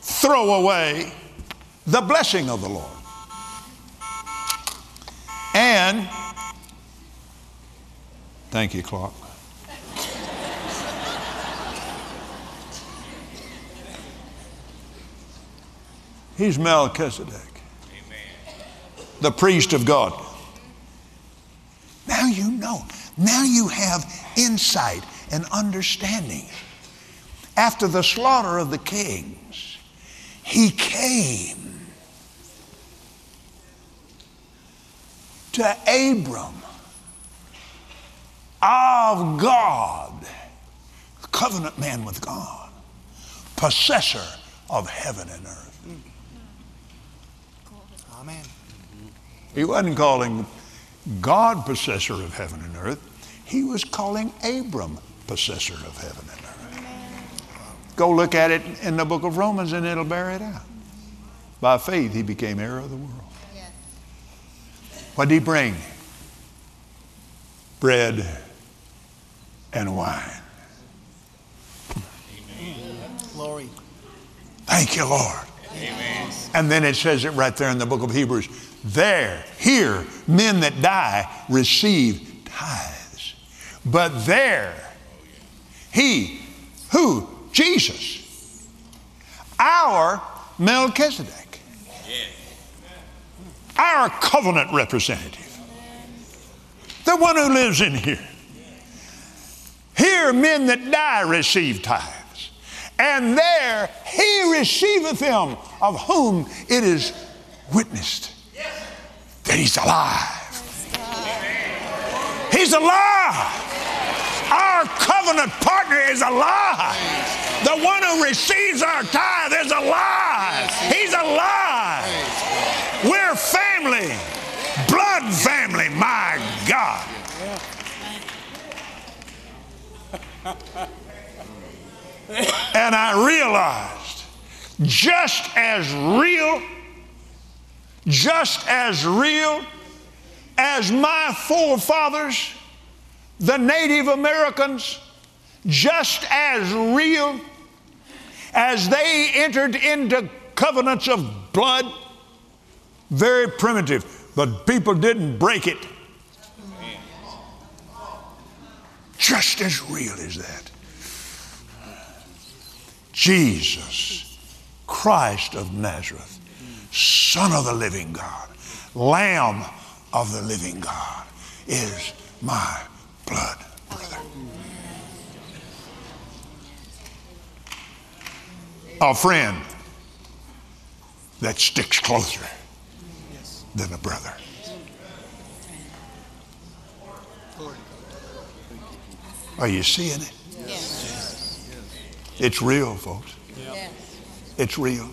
throw away the blessing of the Lord. And, thank you, Clark. He's Melchizedek, the priest of God. Now you know. Now you have insight and understanding. After the slaughter of the kings, he came to Abram of God, covenant man with God, possessor of heaven and earth. Mm. Amen. He wasn't calling God possessor of heaven and earth. He was calling Abram possessor of heaven and earth. Go look at it in the book of Romans and it'll bear it out. By faith, he became heir of the world. What did he bring? Bread and wine. Glory. Thank you, Lord. And then it says it right there in the book of Hebrews. There, here, men that die receive tithes. But there, he, who? Jesus, our Melchizedek, our covenant representative, the one who lives in here. Here, men that die receive tithes, and there he receiveth them of whom it is witnessed that he's alive. He's alive. Our covenant partner is alive. The one who receives our tithe is alive. He's alive. We're family, blood family, my God. And I realized just as real, just as real as my forefathers, the Native Americans, just as real as they entered into covenants of blood, very primitive, but people didn't break it. Just as real as that. Jesus, Christ of Nazareth, Son of the living God, Lamb of the living God, is my blood brother. A friend that sticks closer than a brother. Are you seeing it? It's real, folks. It's real.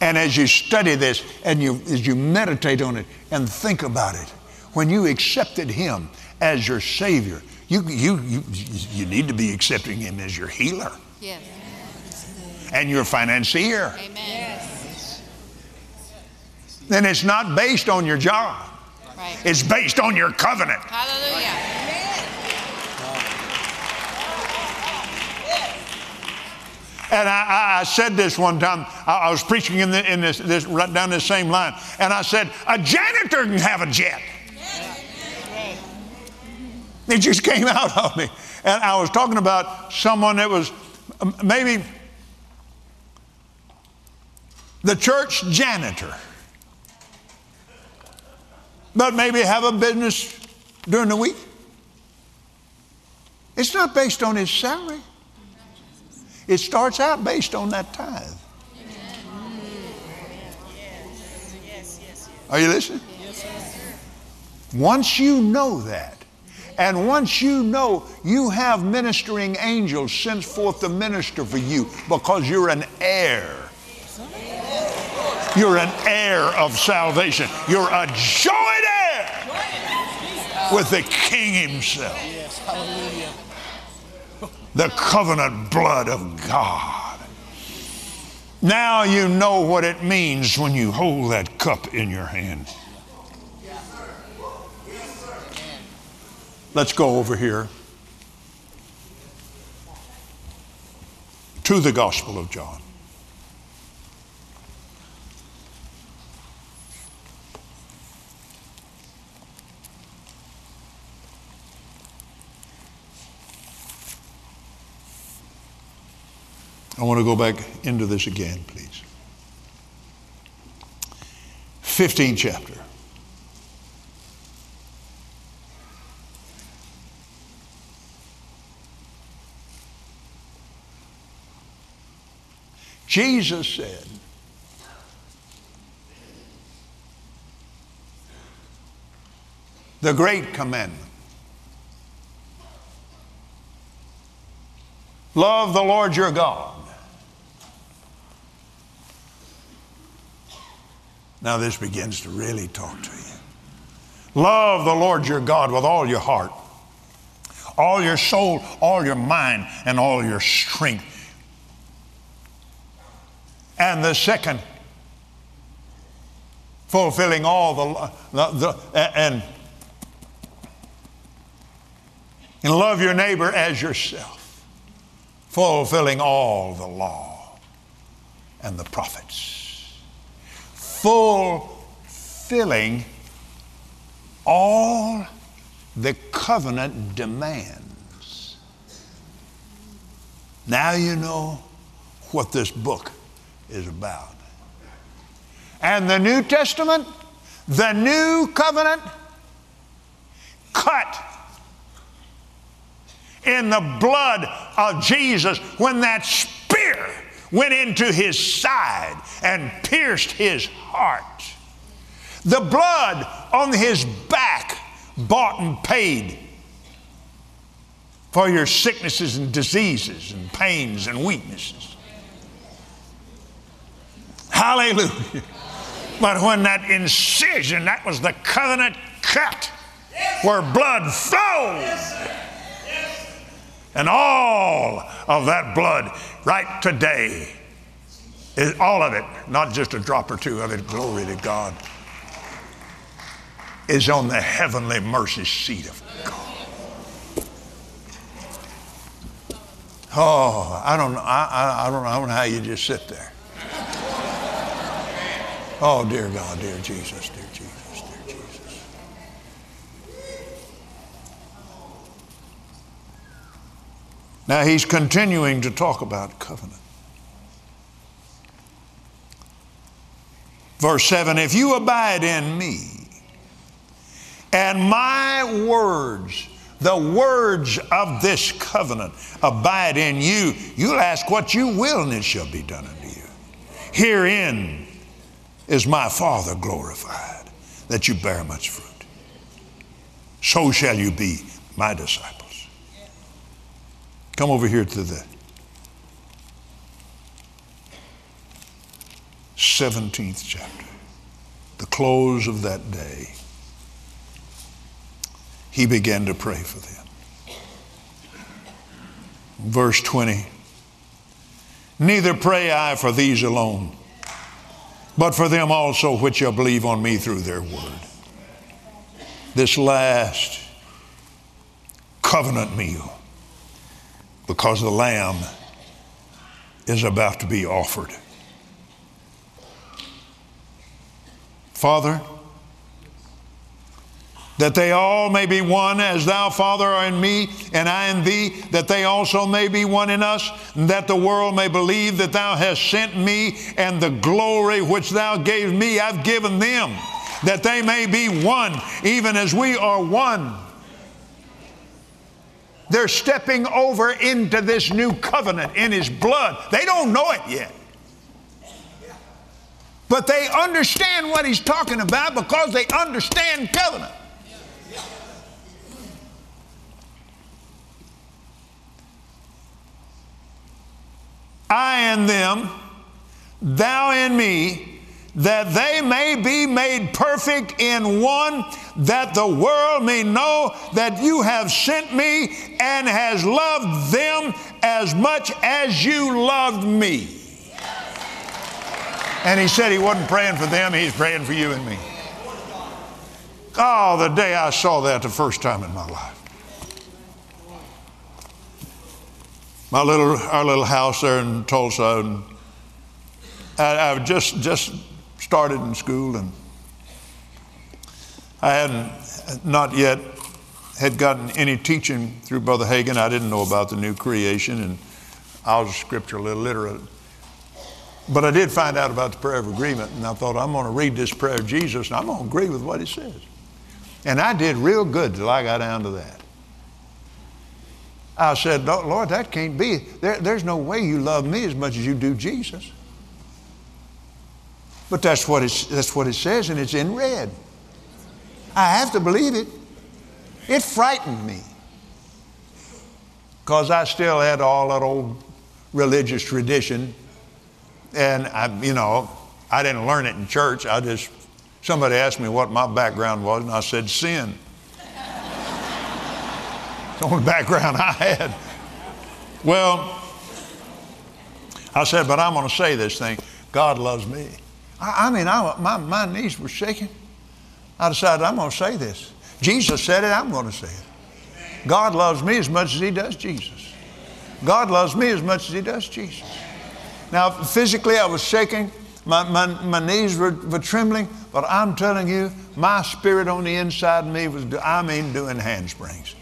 And as you study this and you, as you meditate on it and think about it, when you accepted Him as your Savior, you, you, you, you need to be accepting Him as your healer Yes. and your financier. Amen. Then it's not based on your job, Right. it's based on your covenant. Hallelujah. And I, I, I said this one time. I, I was preaching in, the, in this, this right down this same line, and I said, "A janitor can have a jet." It just came out of me, and I was talking about someone that was maybe the church janitor, but maybe have a business during the week. It's not based on his salary. It starts out based on that tithe. Are you listening? Once you know that, and once you know you have ministering angels sent forth to minister for you because you're an heir. You're an heir of salvation. You're a joint heir with the King Himself. The covenant blood of God. Now you know what it means when you hold that cup in your hand. Let's go over here to the Gospel of John. I want to go back into this again, please. 15th chapter. Jesus said, the great commandment love the Lord your God. Now, this begins to really talk to you. Love the Lord your God with all your heart, all your soul, all your mind, and all your strength. And the second, fulfilling all the, the, the and, and love your neighbor as yourself, fulfilling all the law and the prophets, fulfilling all the covenant demands. Now you know what this book is about. And the New Testament, the new covenant, cut in the blood of Jesus when that spear went into his side and pierced his heart. The blood on his back bought and paid for your sicknesses and diseases and pains and weaknesses. Hallelujah. But when that incision, that was the covenant cut where blood flows. And all of that blood right today is all of it, not just a drop or two of it, glory to God, is on the heavenly mercy seat of God. Oh, I don't, I, I, I don't, I don't know how you just sit there. Oh, dear God, dear Jesus, dear Jesus, dear Jesus. Now he's continuing to talk about covenant. Verse 7 If you abide in me, and my words, the words of this covenant, abide in you, you'll ask what you will, and it shall be done unto you. Herein is my Father glorified, that you bear much fruit. So shall you be my disciples. Come over here to the 17th chapter, the close of that day. He began to pray for them. Verse 20 Neither pray I for these alone but for them also which shall believe on me through their word. This last covenant meal, because the Lamb is about to be offered. Father, that they all may be one as thou, Father, are in me and I in thee, that they also may be one in us, and that the world may believe that thou hast sent me, and the glory which thou gave me I've given them, that they may be one, even as we are one. They're stepping over into this new covenant in His blood. They don't know it yet. But they understand what He's talking about because they understand covenant. I in them, thou in me, that they may be made perfect in one, that the world may know that you have sent me and has loved them as much as you loved me. And he said he wasn't praying for them, he's praying for you and me. Oh, the day I saw that the first time in my life. My little, our little house there in Tulsa, and I, I just just started in school, and I hadn't not yet had gotten any teaching through Brother Hagin. I didn't know about the new creation, and I was scripturally illiterate. But I did find out about the prayer of agreement, and I thought, I'm going to read this prayer of Jesus, and I'm going to agree with what he says. And I did real good till I got down to that. I said, Lord, that can't be. There, there's no way you love me as much as you do Jesus. But that's what, it's, that's what it says, and it's in red. I have to believe it. It frightened me because I still had all that old religious tradition. And, I, you know, I didn't learn it in church. I just, somebody asked me what my background was, and I said, sin. It's the only background I had. Well, I said, but I'm going to say this thing God loves me. I, I mean, I, my, my knees were shaking. I decided I'm going to say this. Jesus said it, I'm going to say it. God loves me as much as He does Jesus. God loves me as much as He does Jesus. Now, physically, I was shaking. My, my, my knees were, were trembling, but I'm telling you, my spirit on the inside of me was, I mean, doing handsprings.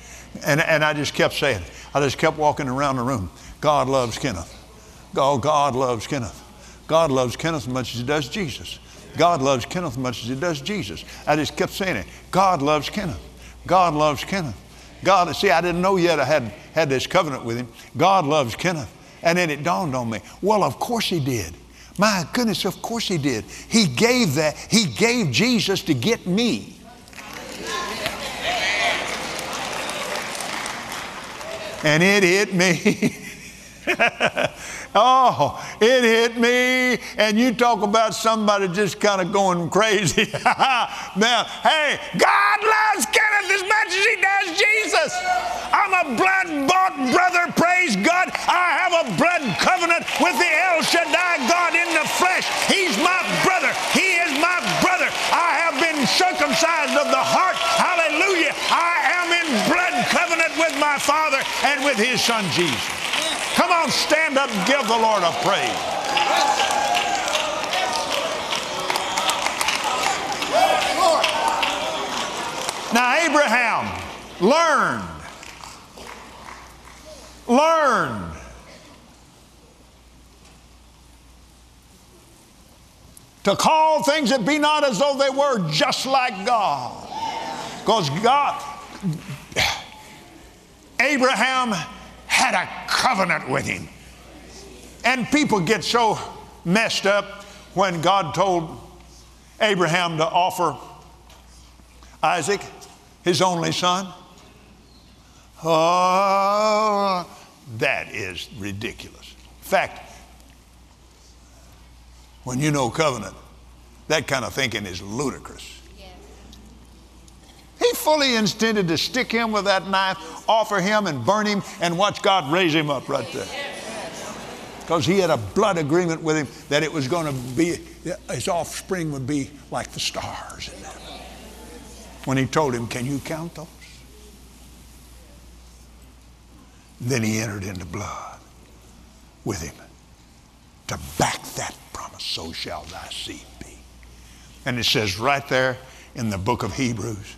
And, and I just kept saying, I just kept walking around the room. God loves Kenneth. Oh, God loves Kenneth. God loves Kenneth as much as he does Jesus. God loves Kenneth as much as he does Jesus. I just kept saying it. God loves Kenneth. God loves Kenneth. God, see, I didn't know yet I had had this covenant with him. God loves Kenneth. And then it dawned on me, well, of course he did. My goodness, of course he did. He gave that, he gave Jesus to get me. And it hit me. Oh, it hit me. And you talk about somebody just kind of going crazy. now, hey, God loves Kenneth as much as he does Jesus. I'm a blood bought brother, praise God. I have a blood covenant with the El Shaddai God in the flesh. He's my brother. He is my brother. I have been circumcised of the heart. Hallelujah. I am in blood covenant with my Father and with his Son Jesus. Come on, stand up and give the Lord a praise. Now, Abraham learned, learned to call things that be not as though they were, just like God. Because God, Abraham had a covenant with him. And people get so messed up when God told Abraham to offer Isaac, his only son. Oh, that is ridiculous. In fact, when you know covenant, that kind of thinking is ludicrous. He fully intended to stick him with that knife, offer him and burn him, and watch God raise him up right there. Because he had a blood agreement with him that it was going to be, his offspring would be like the stars in heaven. When he told him, Can you count those? Then he entered into blood with him to back that promise. So shall thy seed be. And it says right there in the book of Hebrews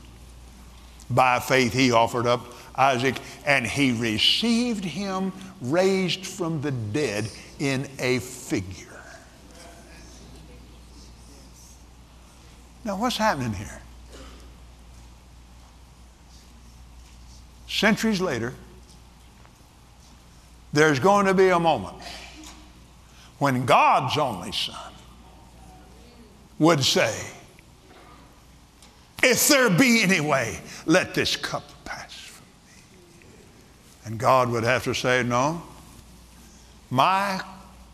by faith, he offered up Isaac, and he received him raised from the dead in a figure. Now, what's happening here? Centuries later, there's going to be a moment when God's only Son would say, If there be any way, let this cup pass from me. And God would have to say, No, my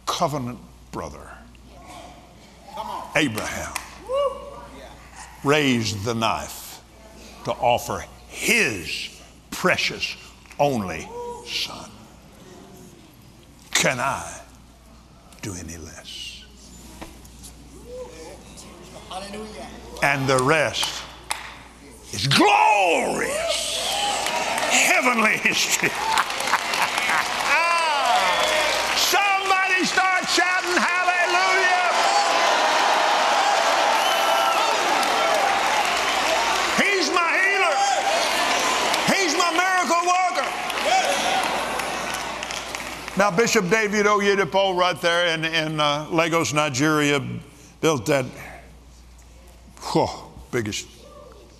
covenant brother, Abraham, raised the knife to offer his precious only son. Can I do any less? And the rest is glorious, heavenly history. Somebody start shouting hallelujah. He's my healer. He's my miracle worker. Now, Bishop David Oyedepo, right there in, in uh, Lagos, Nigeria, built that whew, biggest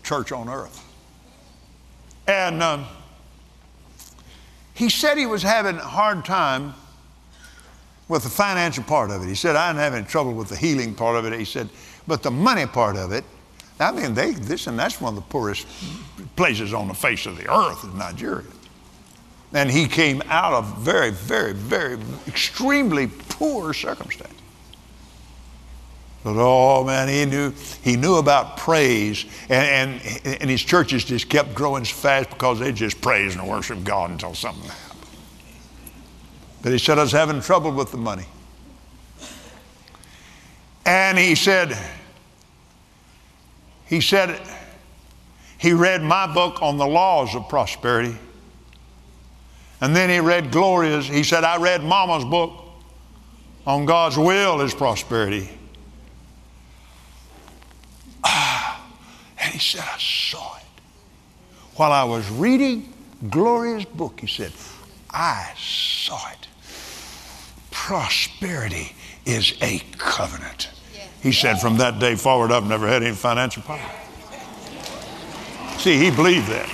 church on earth. And um, he said he was having a hard time with the financial part of it. He said, I'm having trouble with the healing part of it. He said, but the money part of it, I mean, they, this and that's one of the poorest places on the face of the earth is Nigeria. And he came out of very, very, very extremely poor circumstances. But oh man, he knew he knew about praise, and, and, and his churches just kept growing fast because they just praised and worshiped God until something happened. But he said I was having trouble with the money. And he said, he said he read my book on the laws of prosperity. And then he read Gloria's. He said, I read Mama's book on God's will is prosperity. And he said, I saw it. While I was reading Gloria's book, he said, I saw it. Prosperity is a covenant. He said, from that day forward, I've never had any financial problem. See, he believed that.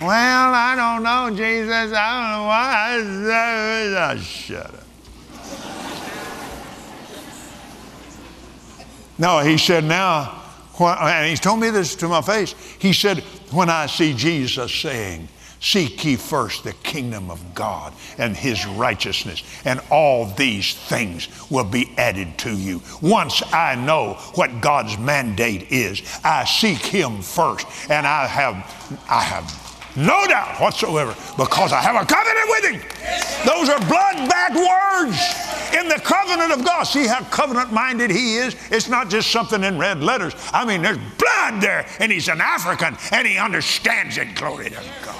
Well, I don't know, Jesus. I don't know why. I, shut up. No, he said, now, and he's told me this to my face. He said, when I see Jesus saying, Seek ye first the kingdom of God and his righteousness, and all these things will be added to you. Once I know what God's mandate is, I seek him first, and I have I have no doubt whatsoever, because I have a covenant with Him. Those are blood-backed words in the covenant of God. See how covenant-minded He is? It's not just something in red letters. I mean, there's blood there, and He's an African, and He understands it. Glory to God.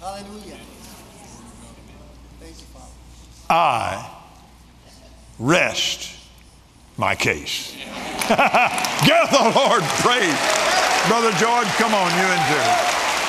Hallelujah. Thank you, Father. I rest my case. Give the Lord praise. Brother George, come on, you and Jerry.